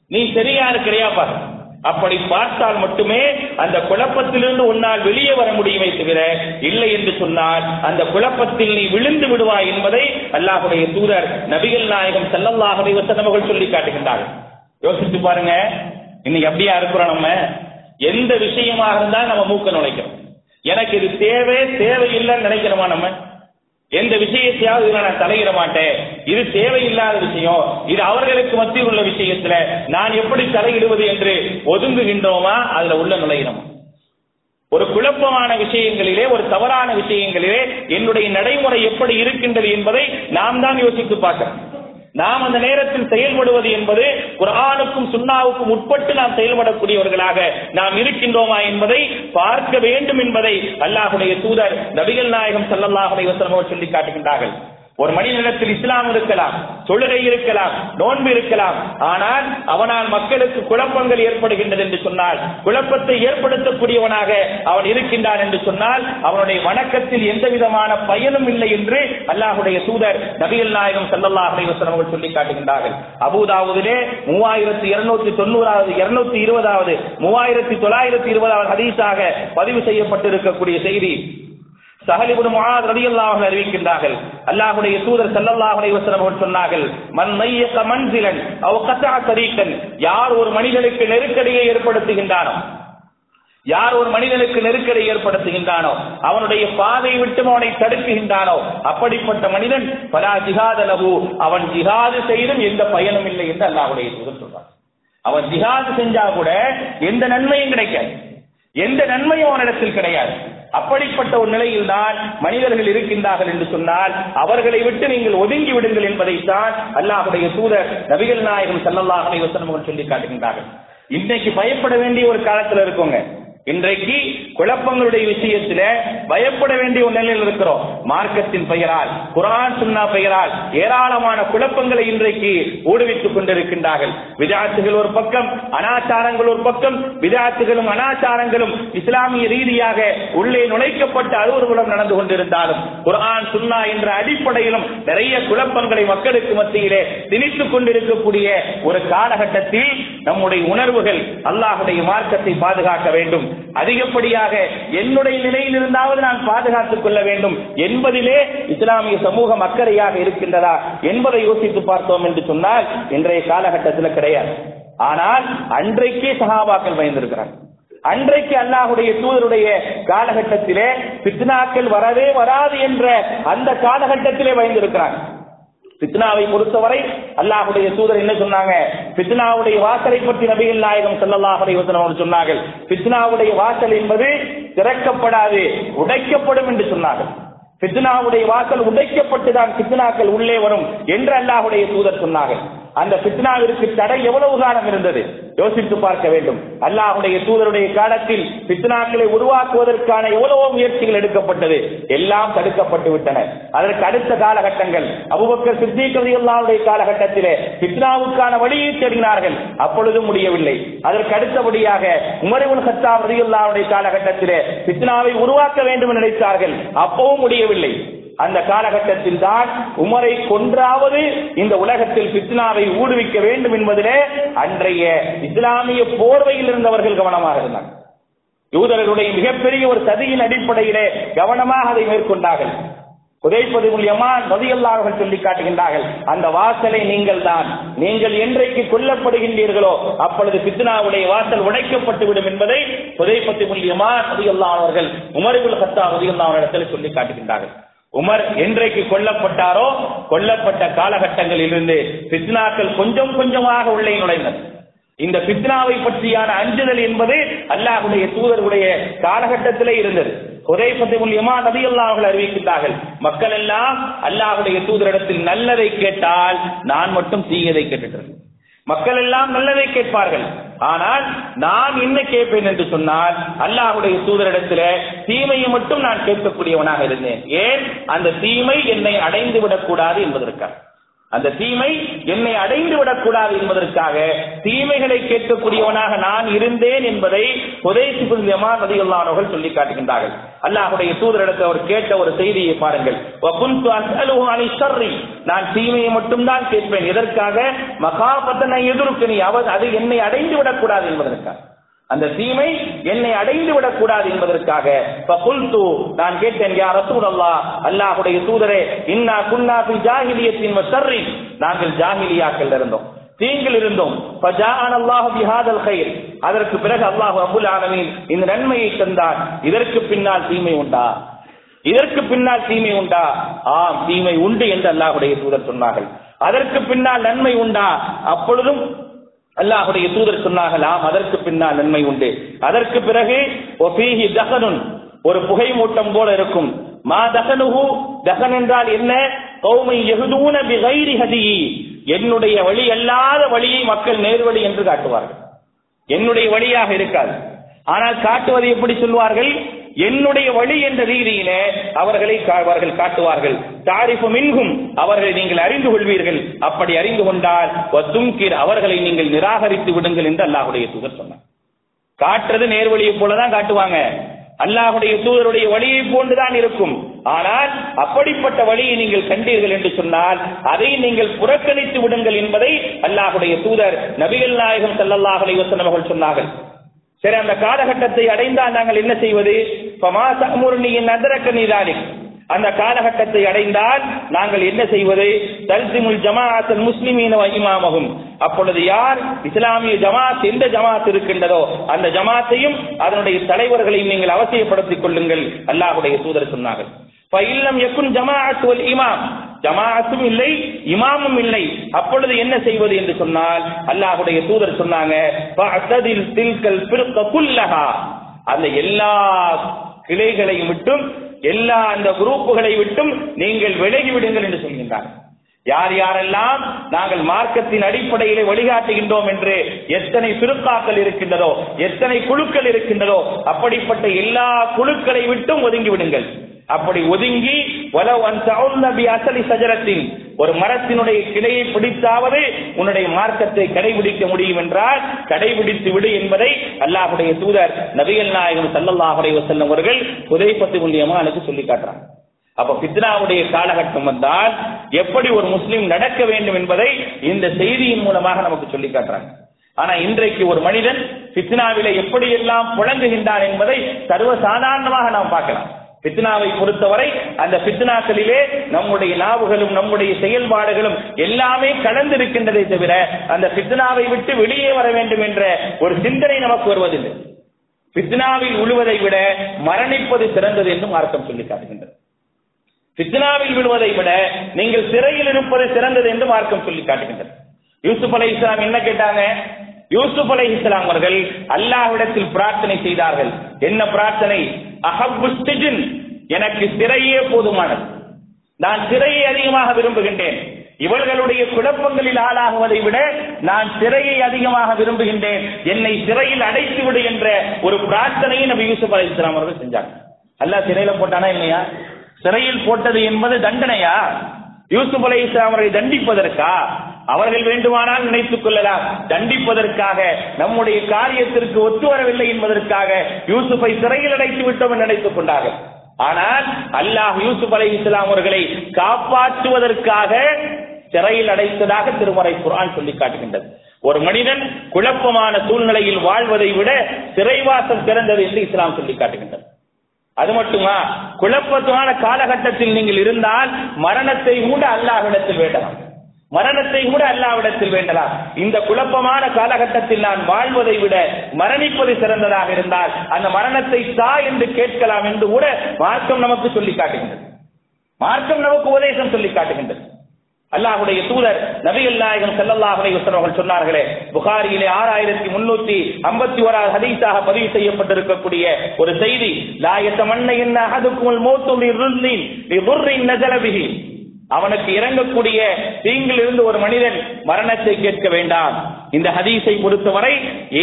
நீ சரியா இருக்கிறியா பார். அப்படி பார்த்தால் மட்டுமே அந்த குழப்பத்திலிருந்து உன்னால் வெளியே வர முடியுமே தவிர இல்லை என்று சொன்னால் அந்த குழப்பத்தில் நீ விழுந்து விடுவாய் என்பதை அல்லாஹுடைய தூதர் நபிகள் நாயகம் செல்லல்லாகவே வசனமகள் சொல்லி காட்டுகின்றார்கள் யோசிச்சு பாருங்க. இன்னைக்கு அப்படியா இருக்கிறோம் நம்ம? எந்த விஷயமாக இருந்தால் நம்ம மூக்க நுழைக்கிறோம். எனக்கு இது தேவை தேவையில்லைன்னு நினைக்கிறோமா நம்ம? எந்த விஷயத்தையாவது இதுல நான் தலையிட மாட்டேன். இது தேவையில்லாத விஷயம். இது அவர்களுக்கு மத்தியில் உள்ள விஷயத்துல நான் எப்படி தலையிடுவது என்று ஒதுங்குகின்றோமா? அதுல உள்ள நுழைகிறோம் ஒரு குழப்பமான விஷயங்களிலே ஒரு தவறான விஷயங்களிலே என்னுடைய நடைமுறை எப்படி இருக்கின்றது என்பதை நாம் தான் யோசித்து பார்க்கிறோம் நாம் அந்த நேரத்தில் செயல்படுவது என்பது குரானுக்கும் சுண்ணாவுக்கும் உட்பட்டு நாம் செயல்படக்கூடியவர்களாக நாம் இருக்கின்றோமா என்பதை பார்க்க வேண்டும் என்பதை அல்லாஹுடைய தூதர் நபிகள் நாயகம் சல்லல்லாஹுடைய சொல்லி காட்டுகின்றார்கள். ஒரு மனிதனிடத்தில் இஸ்லாம் இருக்கலாம் தொழுகை இருக்கலாம் நோன்பு இருக்கலாம். ஆனால் அவனால் மக்களுக்கு குழப்பங்கள் ஏற்படுகின்றது என்று சொன்னால் குழப்பத்தை ஏற்படுத்தக்கூடியவனாக அவன் இருக்கின்றான் என்று சொன்னால் அவனுடைய வணக்கத்தில் எந்த விதமான பயனும் இல்லை என்று அல்லாஹுடைய தூதர் நபிகள் நாயகம் சல்லல்லாஹ் அலைவசம் அவர்கள் சொல்லி காட்டுகின்றார்கள். அபுதாவுதிலே மூவாயிரத்தி இருநூத்தி தொண்ணூறாவது இருநூத்தி இருபதாவது மூவாயிரத்தி தொள்ளாயிரத்தி இருபதாவது ஹதீஸாக பதிவு செய்யப்பட்டிருக்கக்கூடிய செய்தி. சஹலிபுன் முஆத் ரலியல்லாஹு அறிவிக்கின்றார்கள். அல்லாஹ்வுடைய தூதர் ஸல்லல்லாஹு அலைஹி வஸல்லம் அவர்கள் சொன்னார்கள் மன் மையக மன்சிலன் அவ் கத்தா தரீகன் யார் ஒரு மனிதனுக்கு நெருக்கடியை ஏற்படுத்துகின்றானோ யார் ஒரு மனிதனுக்கு நெருக்கடி ஏற்படுத்துகின்றானோ அவனுடைய பாதையை விட்டு அவனை தடுக்குகின்றானோ அப்படிப்பட்ட மனிதன் பலா ஜிஹாத அவன் ஜிஹாது செய்தும் எந்த பயனும் இல்லை என்று அல்லாஹுடைய தூதர் சொல்றான் அவன் ஜிஹாது செஞ்சா கூட எந்த நன்மையும் கிடைக்காது. எந்த நன்மையும் அவனிடத்தில் கிடையாது. அப்படிப்பட்ட ஒரு நிலையில் தான் மனிதர்கள் இருக்கின்றார்கள் என்று சொன்னால் அவர்களை விட்டு நீங்கள் ஒதுங்கி விடுங்கள் என்பதைத்தான் அல்லாஹுடைய தூதர் நபிகள் நாயகம் சல்லல்லாஹ் வசனம் சொல்லி காட்டுகின்றார்கள். இன்னைக்கு பயப்பட வேண்டிய ஒரு காலத்துல இருக்கோங்க. இன்றைக்கு குழப்பங்களுடைய விஷயத்துல பயப்பட வேண்டிய ஒரு நிலையில் இருக்கிறோம். மார்க்கத்தின் பெயரால் குரான் சுன்னா பெயரால் ஏராளமான குழப்பங்களை இன்றைக்கு ஊடுவித்துக் கொண்டிருக்கின்றார்கள். விதாத்துகள் ஒரு பக்கம் அனாச்சாரங்கள் ஒரு பக்கம் விதாத்துகளும் அனாச்சாரங்களும் இஸ்லாமிய ரீதியாக உள்ளே நுழைக்கப்பட்ட அலுவலகம் நடந்து கொண்டிருந்தாலும் குரான் சுன்னா என்ற அடிப்படையிலும் நிறைய குழப்பங்களை மக்களுக்கு மத்தியிலே திணித்துக் கொண்டிருக்கக்கூடிய ஒரு காலகட்டத்தில் நம்முடைய உணர்வுகள் அல்லாஹுடைய மார்க்கத்தை பாதுகாக்க வேண்டும். அதிகப்படியாக என்னுடைய நிலையில் இருந்தாவது நான் பாதுகாத்துக் கொள்ள வேண்டும் என்பதிலே இஸ்லாமிய சமூகம் அக்கறையாக இருக்கின்றதா என்பதை யோசித்து பார்த்தோம் என்று சொன்னால் இன்றைய காலகட்டத்தில் கிடையாது. ஆனால் அன்றைக்கே சகாபாக்கள் பயந்திருக்கிறார் அன்றைக்கு அல்லாஹுடைய தூதருடைய காலகட்டத்திலே பித்னாக்கள் வரவே வராது என்ற அந்த காலகட்டத்திலே பயந்திருக்கிறாங்க. பித்னாவை பொறுத்தவரை அல்லாஹுடைய தூதர் என்ன சொன்னாங்க? பித்னாவுடைய வாசலை பற்றி நபிகள் நாயகம் செல்லல்லாஹுடைய அலைஹி சொன்னார்கள். பித்னாவுடைய வாசல் என்பது திறக்கப்படாது உடைக்கப்படும் என்று சொன்னார்கள். பித்னாவுடைய வாசல் உடைக்கப்பட்டு தான் பித்னாக்கள் உள்ளே வரும் என்று அல்லாஹுடைய தூதர் சொன்னார்கள். அந்த பித்னாவிற்கு தடை எவ்வளவு காலம் இருந்தது? யோசித்து பார்க்க வேண்டும். அல்லாஹுடைய தூதருடைய காலத்தில் பித்னாக்களை உருவாக்குவதற்கான எவ்வளவோ முயற்சிகள் எடுக்கப்பட்டது. எல்லாம் தடுக்கப்பட்டு விட்டன. அதற்கு அடுத்த காலகட்டங்கள். அபுபக்கர் சித்திக் காலகட்டத்திலே பித்னாவுக்கான வழியை தேடினார்கள். அப்பொழுதும் முடியவில்லை. அதற்கு அடுத்தபடியாக உமரவுல் ஹத்தாப் ரதியுல்லாவுடைய காலகட்டத்திலே பித்னாவை உருவாக்க வேண்டும் என்று நினைத்தார்கள். அப்பவும் முடியவில்லை. அந்த காலகட்டத்தில் தான் உமரை கொன்றாவது இந்த உலகத்தில் பித்னாவை ஊடுவிக்க வேண்டும் என்பதிலே அன்றைய இஸ்லாமிய போர்வையில் இருந்தவர்கள் கவனமாக இருந்தார் யூதர்களுடைய மிகப்பெரிய ஒரு சதியின் அடிப்படையிலே கவனமாக அதை மேற்கொண்டார்கள். உதைப்பது மூலியமா நொதியல்லார்கள் சொல்லி காட்டுகின்றார்கள் அந்த வாசலை நீங்கள் தான் நீங்கள் என்றைக்கு கொல்லப்படுகின்றீர்களோ அப்பொழுது பித்னாவுடைய வாசல் உடைக்கப்பட்டு விடும் என்பதை உதைப்பது மூலியமா நொதியல்லானவர்கள் உமரிபுல் ஹத்தா நதியல்லாவிடத்தில் சொல்லி காட்டுகின்றார்கள். உமர் என்றைக்கு கொல்லப்பட்டாரோ கொல்லப்பட்ட காலகட்டங்களில் இருந்து பித்னாக்கள் கொஞ்சம் கொஞ்சமாக உள்ளே நுழைந்தது இந்த பித்னாவை பற்றியான அஞ்சுதல் என்பது அல்லாஹுடைய தூதர்களுடைய காலகட்டத்திலே இருந்தது. உதயபத்தி மூலியமா நபியல்லா அவர்கள் அறிவிக்கின்றார்கள் மக்கள் எல்லாம் அல்லாஹுடைய தூதரிடத்தில் நல்லதை கேட்டால் நான் மட்டும் தீயதை கேட்டுட்டேன். மக்கள் எல்லாம் நல்லதை கேட்பார்கள். ஆனால் நான் என்ன கேட்பேன் என்று சொன்னால் அல்லாஹுடைய தூதரிடத்துல தீமையை மட்டும் நான் கேட்கக்கூடியவனாக இருந்தேன். ஏன்? அந்த தீமை என்னை அடைந்து விடக்கூடாது என்பதற்காக. அந்த தீமை என்னை அடைந்து விடக்கூடாது என்பதற்காக தீமைகளை கேட்கக்கூடியவனாக நான் இருந்தேன் என்பதை நதியுள்ளானவர்கள் சொல்லி காட்டுகின்றார்கள். அல்லாஹுடைய தூதரிடத்தில் அவர் கேட்ட ஒரு செய்தியை பாருங்கள். நான் தீமையை மட்டும்தான் கேட்பேன். எதற்காக? மகாபத்தனை எதிர்க்கு நீ அவர் அது என்னை அடைந்து விடக்கூடாது என்பதற்காக. அந்த தீமை என்னை அடைந்து விடக்கூடாது என்பதற்காக. ஃபகுல்து நான் கேட்டேன் யா ரசூலல்லாஹ் அல்லாஹுடைய தூதரே இன்னா குன்னா ஃபி ஜாஹிலியத்தின் சர்ரி நாங்கள் ஜாஹிலியாக்கள் இருந்தோம். தீங்கில் இருந்தோம். ஃபஜாஅன அல்லாஹ் பிஹாதல் கைர் அதற்கு பிறகு அல்லாஹ் அபுல் ஆனவின் இந்த நன்மையை தந்தான் இதற்கு பின்னால் தீமை உண்டா? இதற்கு பின்னால் தீமை உண்டா? ஆம் தீமை உண்டு என்று அல்லாஹ்வுடைய தூதர் சொன்னார்கள். அதற்கு பின்னால் நன்மை உண்டா? அப்பொழுதும் அல்லாஹுடைய தூதர் சொன்னார்கள் ஆம் அதற்கு பின்னால் நன்மை உண்டு. அதற்கு பிறகு ஒபீஹி தகனுன் ஒரு புகை மூட்டம் போல இருக்கும். மா தகனுகு தகன் என்றால் என்ன? கௌமை எகுதூன பிகைரி ஹதியி. என்னுடைய வழி அல்லாத வழியை மக்கள் நேர்வழி என்று காட்டுவார்கள். என்னுடைய வழியாக இருக்காது. ஆனால் காட்டுவது எப்படி? சொல்வார்கள் என்னுடைய வழி என்ற ரீதியிலே அவர்களை அவர்கள் காட்டுவார்கள். தாரிஃபு மின்கும் அவர்களை நீங்கள் அறிந்து கொள்வீர்கள். அப்படி அறிந்து கொண்டால் வத்தும்கிர் அவர்களை நீங்கள் நிராகரித்து விடுங்கள் என்று அல்லாஹுடைய தூதர் சொன்னார். காட்டுறது நேர்வழியை போலதான் காட்டுவாங்க. அல்லாஹுடைய தூதருடைய வழியை போன்றுதான் இருக்கும். ஆனால் அப்படிப்பட்ட வழியை நீங்கள் கண்டீர்கள் என்று சொன்னால் அதை நீங்கள் புறக்கணித்து விடுங்கள் என்பதை அல்லாஹுடைய தூதர் நபிகள் நாயகம் ஸல்லல்லாஹு அலைஹி அவர்கள் சொன்னார்கள். சரி அந்த காலகட்டத்தை அடைந்தால் நாங்கள் என்ன செய்வது? அந்த காலகட்டத்தை அடைந்தால் நாங்கள் என்ன செய்வது? தல்சிமுல் ஜமாஅத் முஸ்லிமீன இமாமகும் அப்பொழுது யார் இஸ்லாமிய ஜமாத் எந்த ஜமாத் இருக்கின்றதோ அந்த ஜமாத்தையும் அதனுடைய தலைவர்களையும் நீங்கள் அவசியப்படுத்திக் கொள்ளுங்கள். அல்லாஹுடைய தூதர் சொன்னார்கள். பயில்லம் எக்கும் ஜமாஅத் ஒல் இமாம். ஜமாஅத்தும் இல்லை இமாமும் இல்லை. அப்பொழுது என்ன செய்வது என்று சொன்னால் அல்லாஹுடைய தூதர் சொன்னாங்க அந்த எல்லா கிளைகளை விட்டும் எல்லா அந்த குரூப்புகளை விட்டும் நீங்கள் விலகி விடுங்கள் என்று சொல்கின்றார். யார் யாரெல்லாம் நாங்கள் மார்க்கத்தின் அடிப்படையிலே வழிகாட்டுகின்றோம் என்று எத்தனை சிறுக்காக்கள் இருக்கின்றதோ எத்தனை குழுக்கள் இருக்கின்றதோ அப்படிப்பட்ட எல்லா குழுக்களை விட்டும் ஒதுங்கி விடுங்கள். அப்படி ஒதுங்கி அசலி சஜரத்தின். ஒரு மரத்தினுடைய கிளையை பிடித்தாவது உன்னுடைய மார்க்கத்தை கடைபிடிக்க முடியும் என்றால் கடைபிடித்து விடு என்பதை அல்லாஹுடைய தூதர் நபிகள் நாயகம் சல்லல்லாஹுடைய அலைஹி அவர்கள் புதைப்பத்து மூலியமா எனக்கு சொல்லி காட்டுறாங்க. அப்ப பித்னாவுடைய காலகட்டம் வந்தால் எப்படி ஒரு முஸ்லீம் நடக்க வேண்டும் என்பதை இந்த செய்தியின் மூலமாக நமக்கு சொல்லி காட்டுறாங்க. ஆனா இன்றைக்கு ஒரு மனிதன் பித்னாவில எப்படி எல்லாம் புழங்குகின்றான் என்பதை சர்வசாதாரணமாக நாம் பார்க்கலாம். பித்னாவை பொறுத்தவரை அந்த பித்னாக்களிலே நம்முடைய நாவுகளும் நம்முடைய செயல்பாடுகளும் எல்லாமே கலந்திருக்கின்றதை தவிர அந்த பித்னாவை விட்டு வெளியே வர வேண்டும் என்ற ஒரு சிந்தனை நமக்கு வருவதில்லை. பித்னாவில் உழுவதை விட மரணிப்பது சிறந்தது என்றும் அர்த்தம் சொல்லி காட்டுகின்றது. பித்னாவில் விழுவதை விட நீங்கள் சிறையில் இருப்பது சிறந்தது என்று மார்க்கம் சொல்லி காட்டுகின்றது. யூசுப் அலை இஸ்லாம் என்ன கேட்டாங்க? யூசுப் அலை இஸ்லாம் அவர்கள் அல்லாஹ்விடத்தில் பிரார்த்தனை செய்தார்கள். என்ன பிரார்த்தனை? அஹப்பு எனக்கு சிறையே போதுமானது. நான் சிறையை அதிகமாக விரும்புகின்றேன். இவர்களுடைய குழப்பங்களில் ஆளாகுவதை விட நான் சிறையை அதிகமாக விரும்புகின்றேன். என்னை சிறையில் அடைத்து விடு என்ற ஒரு பிரார்த்தனையை நபி யூசுப் அலி இஸ்லாம் அவர்கள் செஞ்சாங்க. அல்ல சிறையில போட்டானா இல்லையா? சிறையில் போட்டது என்பது தண்டனையா? யூசுப் அலி இஸ்லாம் அவர்களை தண்டிப்பதற்கா? அவர்கள் வேண்டுமானால் நினைத்துக் கொள்ளலாம். தண்டிப்பதற்காக நம்முடைய காரியத்திற்கு ஒத்து வரவில்லை என்பதற்காக யூசுஃபை சிறையில் அடைத்து விட்டோம் என்று நினைத்துக் கொண்டார்கள். ஆனால் அல்லாஹ் யூசுப் அலை இஸ்லாம் அவர்களை காப்பாற்றுவதற்காக சிறையில் அடைத்ததாக திருமறை குரான் சொல்லி காட்டுகின்றது. ஒரு மனிதன் குழப்பமான சூழ்நிலையில் வாழ்வதை விட சிறைவாசம் சிறந்தது என்று இஸ்லாம் சொல்லி காட்டுகின்றது. அது மட்டுமா? குழப்பமான காலகட்டத்தில் நீங்கள் இருந்தால் மரணத்தை கூட அல்லாஹ்விடத்தில் வேண்டலாம். மரணத்தை கூட அல்லாவிடத்தில் வேண்டலாம். இந்த குழப்பமான காலகட்டத்தில் நான் வாழ்வதை விட மரணிப்பது சிறந்ததாக இருந்தால் அந்த மரணத்தை தா என்று கேட்கலாம் என்று கூட மார்க்கம் நமக்கு சொல்லி காட்டுகின்றது. மார்க்கம் நமக்கு உபதேசம் சொல்லி காட்டுகின்றது. அல்லாஹுடைய தூதர் நபிகள் நாயகம் செல்லல்லாஹுடைய அலைஹி அவர்கள் சொன்னார்களே புகாரியிலே ஆறாயிரத்தி முன்னூத்தி ஐம்பத்தி ஓராவது ஹதீஸாக பதிவு செய்யப்பட்டிருக்கக்கூடிய ஒரு செய்தி லாயத்த மண்ணை என்ன அஹதுக்குல் மௌத்து அவனுக்கு இறங்கக்கூடிய தீங்கில் இருந்து ஒரு மனிதன் மரணத்தை கேட்க வேண்டாம். இந்த ஹதீஸை பொறுத்தவரை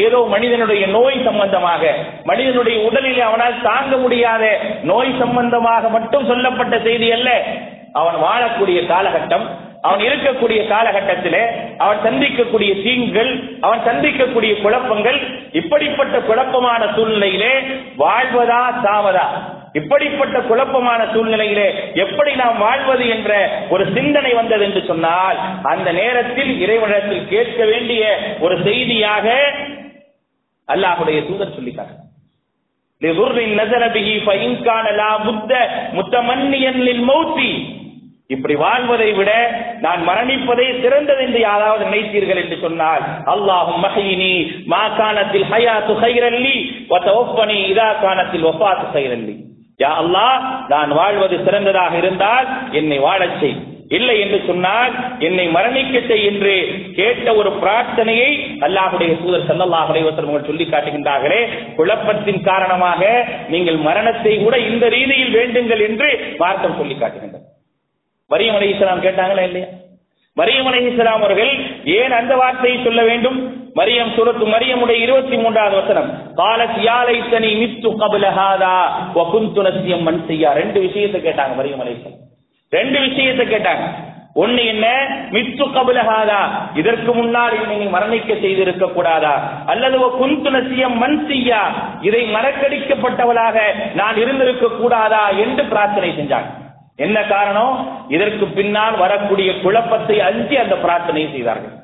ஏதோ மனிதனுடைய நோய் சம்பந்தமாக மனிதனுடைய உடலில் அவனால் தாங்க முடியாத நோய் சம்பந்தமாக மட்டும் சொல்லப்பட்ட செய்தி அல்ல. அவன் வாழக்கூடிய காலகட்டம் அவன் இருக்கக்கூடிய காலகட்டத்திலே அவன் சந்திக்கக்கூடிய தீங்குகள் அவன் சந்திக்கக்கூடிய குழப்பங்கள் இப்படிப்பட்ட குழப்பமான சூழ்நிலையிலே வாழ்வதா சாவதா இப்படிப்பட்ட குழப்பமான சூழ்நிலையிலே எப்படி நாம் வாழ்வது என்ற ஒரு சிந்தனை வந்தது என்று சொன்னால் அந்த நேரத்தில் இறைவனிடத்தில் கேட்க வேண்டிய ஒரு செய்தியாக அல்லாஹுடைய தூதர் சொல்லிட்டாங்க لضر نزل به فإن كان لا بد متمنيا للموت இப்படி வாழ்வதை விட நான் மரணிப்பதே சிறந்தது என்று யாராவது நினைத்தீர்கள் என்று சொன்னால் அல்லாஹும் மஹினி மா கானத்தில் ஹயாத்து ஹைரல்லி வத்தவப்பனி இதா காணத்தில் ஒப்பா துகைரல்லி யா அல்லாஹ் நான் வாழ்வது சிறந்ததாக இருந்தால் என்னை வாழச் செய். இல்லை என்று சொன்னால் என்னை மரணிக்க செய் என்று கேட்ட ஒரு பிரார்த்தனையை அல்லாஹுடைய சூதர் ஸல்லல்லாஹு அலைஹி சொல்லி காட்டுகின்றார்களே குழப்பத்தின் காரணமாக நீங்கள் மரணத்தை கூட இந்த ரீதியில் வேண்டுங்கள் என்று மார்க்கம் சொல்லி காட்டுகின்றனர் மரியம் அலை இஸ்லாம் கேட்டாங்களா இல்லையா? மரியம் அலை இஸ்லாம் அவர்கள் ஏன் அந்த வார்த்தையை சொல்ல வேண்டும்? மரியம் சுரத்து மரியமுடைய இருபத்தி மூன்றாவது வசனம் காலத் யாலை தனி மித்து கபலஹாதா வகுந்துனசியம் மண் செய்யா. ரெண்டு விஷயத்தை கேட்டாங்க மரியம் அலை ரெண்டு விஷயத்தை கேட்டாங்க. ஒண்ணு என்ன? மித்து கபலஹாதா இதற்கு முன்னால் என்னை மரணிக்க செய்திருக்க கூடாதா? அல்லது குந்துனசியம் மண் செய்யா இதை மறக்கடிக்கப்பட்டவளாக நான் இருந்திருக்க கூடாதா? என்று பிரார்த்தனை செஞ்சாங்க. என்ன காரணம்? இதற்கு பின்னால் வரக்கூடிய குழப்பத்தை அஞ்சி அந்த பிரார்த்தனை செய்தார்கள்.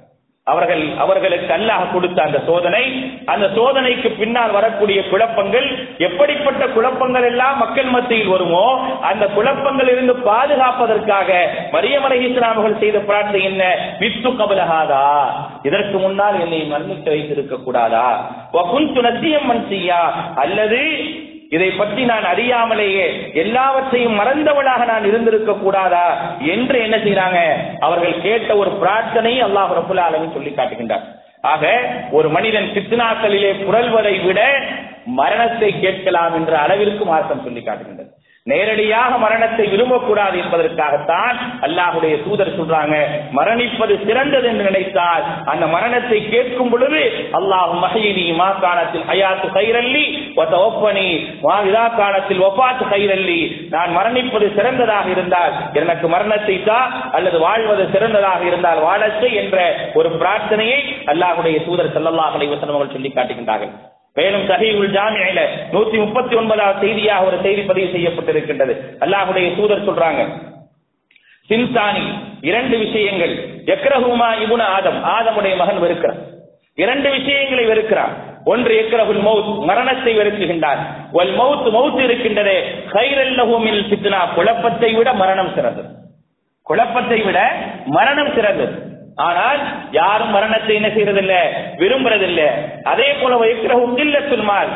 அவர்கள் அவர்களுக்கு அல்லாஹ் கொடுத்த அந்த சோதனை அந்த சோதனைக்கு பின்னால் வரக்கூடிய குழப்பங்கள் எப்படிப்பட்ட குழப்பங்கள் எல்லாம் மக்கள் மத்தியில் வருமோ அந்த குழப்பங்கள் இருந்து பாதுகாப்பதற்காக மரியமலை இஸ்லாமர்கள் செய்த பிரார்த்தனை என்ன? வித்து கபலகாதா இதற்கு முன்னால் என்னை மன்னித்து வைத்திருக்க கூடாதா? வகுந்து நசியம் மன்சியா. அல்லது இதை பற்றி நான் அறியாமலேயே எல்லாவற்றையும் மறந்தவளாக நான் இருந்திருக்க கூடாதா என்று என்ன செய்யறாங்க அவர்கள் கேட்ட ஒரு பிரார்த்தனை அல்லாஹ் ரபுல் ஆலமின் சொல்லி காட்டுகின்றார். ஆக ஒரு மனிதன் சித்தினாக்களிலே புரள்வதை விட மரணத்தை கேட்கலாம் என்ற அளவிற்கு மார்க்கம் சொல்லி காட்டுகின்றது. நேரடியாக மரணத்தை விரும்பக்கூடாது என்பதற்காகத்தான் அல்லாஹுடைய தூதர் சொல்றாங்க மரணிப்பது சிறந்தது என்று நினைத்தால் அந்த மரணத்தை கேட்கும் பொழுது அல்லாஹ் மஹினி மாகாணத்தில் ஹயாத்து கைரல்லி ஒப்பனி மா காலத்தில் ஒப்பாத்து கைரல்லி நான் மரணிப்பது சிறந்ததாக இருந்தால் எனக்கு மரணத்தை தா அல்லது வாழ்வது சிறந்ததாக இருந்தால் வாழச்சு என்ற ஒரு பிரார்த்தனையை அல்லாஹுடைய தூதர் செல்லல்லாஹ் அலைவசனம் அவர்கள் சொல்லி காட்டுகின்றார்கள். மேலும் சஹீவுல் ஜாமியில நூத்தி முப்பத்தி ஒன்பதாவது செய்தியாக ஒரு செய்தி பதிவு செய்யப்பட்டிருக்கின்றது. அல்லாஹுடைய தூதர் சொல்றாங்க சின்சானி இரண்டு விஷயங்கள். எக்ரஹுமா இபுன ஆதம். ஆதமுடைய மகன் வெறுக்கிறார் இரண்டு விஷயங்களை வெறுக்கிறார் ஒன்று எக்ரஹுல் மவுத் மரணத்தை வெறுக்குகின்றார் ஒல் மவுத் மவுத் இருக்கின்றதே கைரல்லஹுமில் பித்னா குழப்பத்தை விட மரணம் சிறந்தது. குழப்பத்தை விட மரணம் சிறந்தது. ஆனால் யாரும் மரணத்தை என்ன செய்யறதில்ல விரும்புறதில்ல. அதே போல வைக்கிறஹும் இல்லத்துல் மால்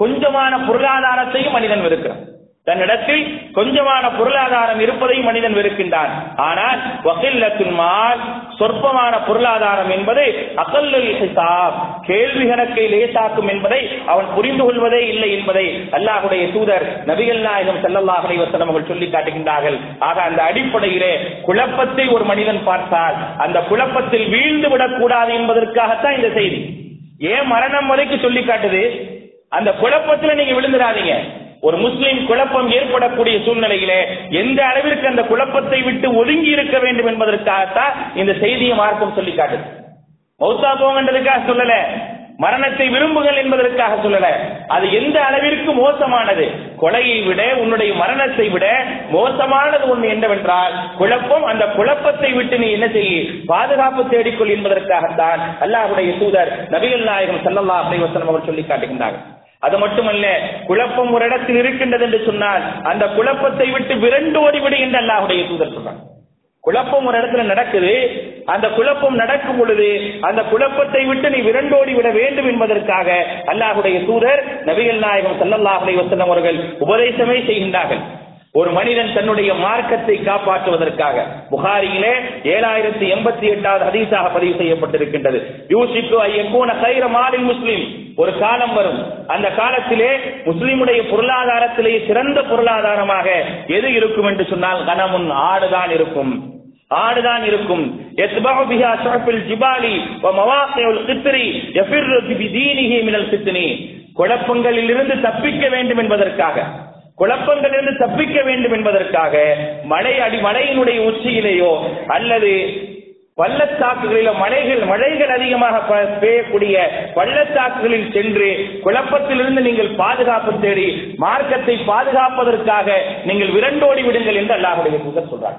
கொஞ்சமான பொருளாதாரத்தையும் மனிதன் வெறுக்கிறான். தன்னிடத்தில் கொஞ்சமான பொருளாதாரம் இருப்பதை மனிதன் வெறுக்கின்றான். ஆனால் வகில்லத்தின் மால் சொற்பமான பொருளாதாரம் என்பது அகல்லுல் ஹிசாப் கேள்வி கணக்கை லேசாக்கும் என்பதை அவன் புரிந்து கொள்வதே இல்லை என்பதை அல்லாஹுடைய தூதர் நபிகள் நாயகம் செல்லல்லாஹ் அவர்கள் சொல்லி காட்டுகின்றார்கள். ஆக அந்த அடிப்படையிலே குழப்பத்தை ஒரு மனிதன் பார்த்தால் அந்த குழப்பத்தில் வீழ்ந்து விடக்கூடாது என்பதற்காகத்தான் இந்த செய்தி. ஏன் மரணம் வரைக்கும் சொல்லி காட்டுது? அந்த குழப்பத்துல நீங்க விழுந்துடாதீங்க. ஒரு முஸ்லிம் குழப்பம் ஏற்படக்கூடிய சூழ்நிலையிலே எந்த அளவிற்கு அந்த குழப்பத்தை விட்டு ஒதுங்கி இருக்க வேண்டும் என்பதற்காகத்தான் இந்த செய்தியை மார்க்கம் சொல்லி காட்டுது. மௌத்தா போங்கன்றதுக்காக சொல்லல. மரணத்தை விரும்புகள் என்பதற்காக சொல்லல. அது எந்த அளவிற்கு மோசமானது? கொலையை விட உன்னுடைய மரணத்தை விட மோசமானது ஒன்று என்னவென்றால் குழப்பம் அந்த குழப்பத்தை விட்டு நீ என்ன செய்ய? பாதுகாப்பு தேடிக்கொள் என்பதற்காகத்தான் அல்லாஹுடைய தூதர் நபிகள் நாயகம் ஸல்லல்லாஹு அலைஹி அவர் சொல்லி காட்டுகின்றார்கள். அது மட்டுமல்ல குழப்பம் ஒரு இடத்தில் இருக்கின்றது என்று சொன்னால் அந்த குழப்பத்தை விட்டு விரண்டோடி விடு என்று அல்லாஹுடைய தூதர் சொல்றாங்க குழப்பம் ஒரு இடத்துல நடக்குது. அந்த குழப்பம் நடக்கும் பொழுது அந்த குழப்பத்தை விட்டு நீ விரண்டோடி விட வேண்டும் என்பதற்காக அல்லாஹுடைய தூதர் நபிகள் நாயகம் சல்லல்லாஹுடைய அலைஹி அவர்கள் உபதேசமே செய்கின்றார்கள். ஒரு மனிதன் தன்னுடைய மார்க்கத்தை காப்பாற்றுவதற்காக புகாரியிலே ஏழாயிரத்தி எண்பத்தி எட்டாவது ஹதீஸாக பதிவு செய்யப்பட்டிருக்கின்றது யூசிக்கு ஐயக்கூன கைர மாலின் முஸ்லிம் ஒரு காலம் வரும் அந்த காலத்திலே முஸ்லிமுடைய பொருளாதாரத்திலே சிறந்த பொருளாதாரமாக எது இருக்கும் என்று சொன்னால் கனமுன் ஆடுதான் இருக்கும் ஆடுதான் இருக்கும் يتبع بها شعب الجبال ومواقع القطر يفر بدينه من الفتن குழப்பங்களில் இருந்து தப்பிக்க வேண்டும் என்பதற்காக குழப்பங்களிலிருந்து தப்பிக்க வேண்டும் என்பதற்காக மலை அடி மலையினுடைய உச்சியிலேயோ அல்லது பள்ளத்தாக்குகளிலோ மலைகள் மழைகள் அதிகமாக பெய்யக்கூடிய பள்ளத்தாக்குகளில் சென்று குழப்பத்திலிருந்து நீங்கள் பாதுகாப்பு தேடி மார்க்கத்தை பாதுகாப்பதற்காக நீங்கள் விரண்டோடி விடுங்கள் என்று அல்லாஹுடைய தூதர் சொல்றார்.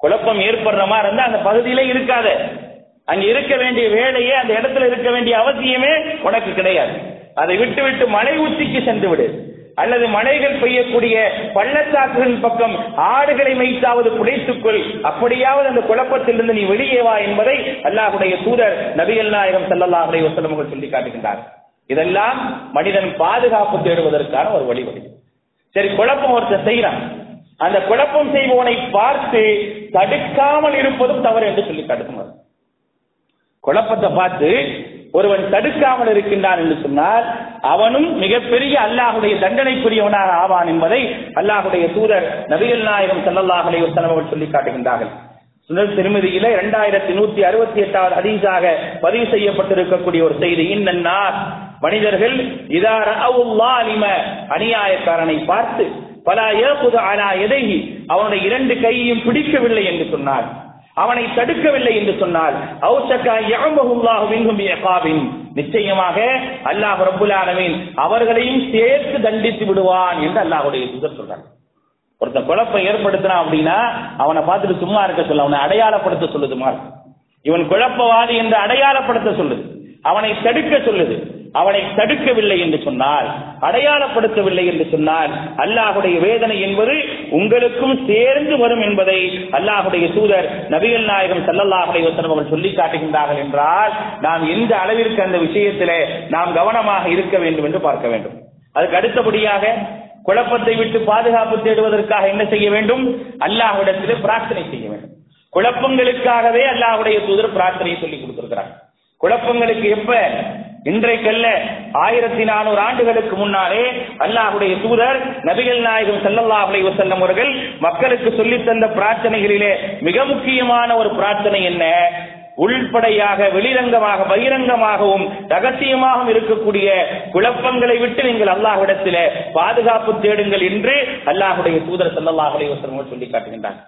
குழப்பம் ஏற்படுற மாதிரி இருந்தா அந்த பகுதியிலே இருக்காத. அங்க இருக்க வேண்டிய வேலையே அந்த இடத்துல இருக்க வேண்டிய அவசியமே உனக்கு கிடையாது. அதை விட்டு விட்டு மலை உச்சிக்கு சென்று விடு. அல்லது மலைகள் பெய்யக்கூடிய பள்ளத்தாக்குகளின் பக்கம் ஆடுகளை மேய்த்தாவது புடைத்துக்கொள் அப்படியாவது அந்த குழப்பத்திலிருந்து நீ வெளியே வா என்பதை அல்லாஹுடைய தூதர் நபிகள் நாயகம் ஸல்லல்லாஹு அலைஹி வஸல்லம் அவர்கள் சொல்லி காட்டுகின்றார் இதெல்லாம் மனிதன் பாதுகாப்பு தேடுவதற்கான ஒரு வழிவகை சரி குழப்பம் ஒருத்தர் செய்யறான் அந்த குழப்பம் செய்வோனை பார்த்து தடுக்காமல் இருப்பதும் தவறு என்று சொல்லி காட்டுகிறார். குழப்பத்தை பார்த்து ஒருவன் தடுக்காமல் இருக்கின்றான் என்று சொன்னால் அவனும் மிகப்பெரிய அல்லாஹுடைய தண்டனைக்குரியவனாக ஆவான் என்பதை அல்லாஹுடைய தூதர் நபிகள் நாயகம் ஸல்லல்லாஹு அலைஹி அவர்கள் சொல்லி காட்டுகின்றார்கள். சுனல் திருமதியில இரண்டாயிரத்தி நூத்தி அறுபத்தி எட்டாவது அதிசாக பதிவு செய்யப்பட்டிருக்கக்கூடிய ஒரு செய்தி இன்னன்னார் மனிதர்கள் இதா அவுல்லாலிம அநியாயக்காரனை பார்த்து பல ஏகுது ஆனா எதை அவனுடைய இரண்டு கையையும் பிடிக்கவில்லை என்று சொன்னார். அவனை தடுக்கவில்லை என்று சொன்னால் நிச்சயமாக அல்லாஹ் ரப்புல் அவர்களையும் சேர்த்து தண்டித்து விடுவான் என்று அல்லாஹுடைய சுதர் சொல்றாங்க ஒருத்தன் குழப்பம் ஏற்படுத்தினான் அப்படின்னா அவனை பார்த்துட்டு சும்மா இருக்க சொல்ல அவனை அடையாளப்படுத்த சொல்லுது மார்க் இவன் குழப்பவாதி என்று அடையாளப்படுத்த சொல்லுது. அவனை தடுக்க சொல்லுது. அவனை தடுக்கவில்லை என்று சொன்னால் அடையாளப்படுத்தவில்லை என்று சொன்னால் அல்லாஹுடைய வேதனை என்பது உங்களுக்கும் சேர்ந்து வரும் என்பதை அல்லாஹுடைய தூதர் நபிகள் நாயகம் ஸல்லல்லாஹு வசனம் வஸல்லம் அவர்கள் சொல்லி காட்டுகின்றார்கள் என்றால் நாம் எந்த அளவிற்கு அந்த விஷயத்திலே நாம் கவனமாக இருக்க வேண்டும் என்று பார்க்க வேண்டும். அதுக்கு அடுத்தபடியாக குழப்பத்தை விட்டு பாதுகாப்பு தேடுவதற்காக என்ன செய்ய வேண்டும்? அல்லாஹ்விடத்திலே பிரார்த்தனை செய்ய வேண்டும். குழப்பங்களுக்காகவே அல்லாஹுடைய தூதர் பிரார்த்தனையை சொல்லி கொடுத்திருக்கிறார். குழப்பங்களுக்கு எப்ப இன்றைக்கல்ல ஆயிரத்தி நானூறு ஆண்டுகளுக்கு முன்னாலே அல்லாஹுடைய தூதர் நபிகள் நாயகம் செல்லல்லா அலைஹி வஸல்லம் அவர்கள் மக்களுக்கு சொல்லித்தந்த பிரார்த்தனைகளிலே மிக முக்கியமான ஒரு பிரார்த்தனை என்ன? உள்படையாக வெளிரங்கமாக பகிரங்கமாகவும் ரகசியமாகவும் இருக்கக்கூடிய குழப்பங்களை விட்டு நீங்கள் அல்லாஹ்விடத்திலே பாதுகாப்பு தேடுங்கள் என்று அல்லாஹுடைய தூதர் ஸல்லல்லாஹு அலைஹி சொல்லி காட்டுகின்றார்.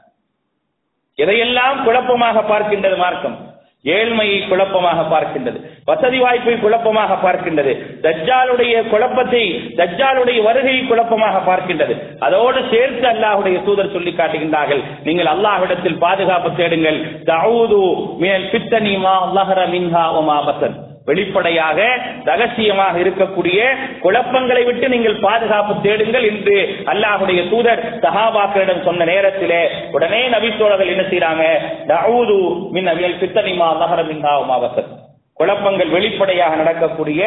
எதையெல்லாம் குழப்பமாக பார்க்கின்றது மார்க்கம்? ஏழ்மையை குழப்பமாக பார்க்கின்றது. வசதி வாய்ப்பை குழப்பமாக பார்க்கின்றது. தஜ்ஜாலுடைய குழப்பத்தை தஜ்ஜாலுடைய வருகையை குழப்பமாக பார்க்கின்றது. அதோடு சேர்த்து அல்லாஹுடைய தூதர் சொல்லி காட்டுகின்றார்கள். நீங்கள் அல்லாஹ்விடத்தில் பாதுகாப்பு தேடுங்கள். தவுது மேல் பித்தனிமா லஹர மின்ஹா வமா பசன் வெளிப்படையாக ரகசியமாக இருக்கக்கூடிய குழப்பங்களை விட்டு நீங்கள் பாதுகாப்பு தேடுங்கள் என்று அல்லாஹுடைய தூதர் சஹாபாக்களிடம் சொன்ன நேரத்திலே உடனே நபித்தோழர்கள் என்ன செய்யறாங்க தஊது மின் அவியல் பித்தனிமா நகர மின்ஹா பசன் குழப்பங்கள் வெளிப்படையாக நடக்கக்கூடிய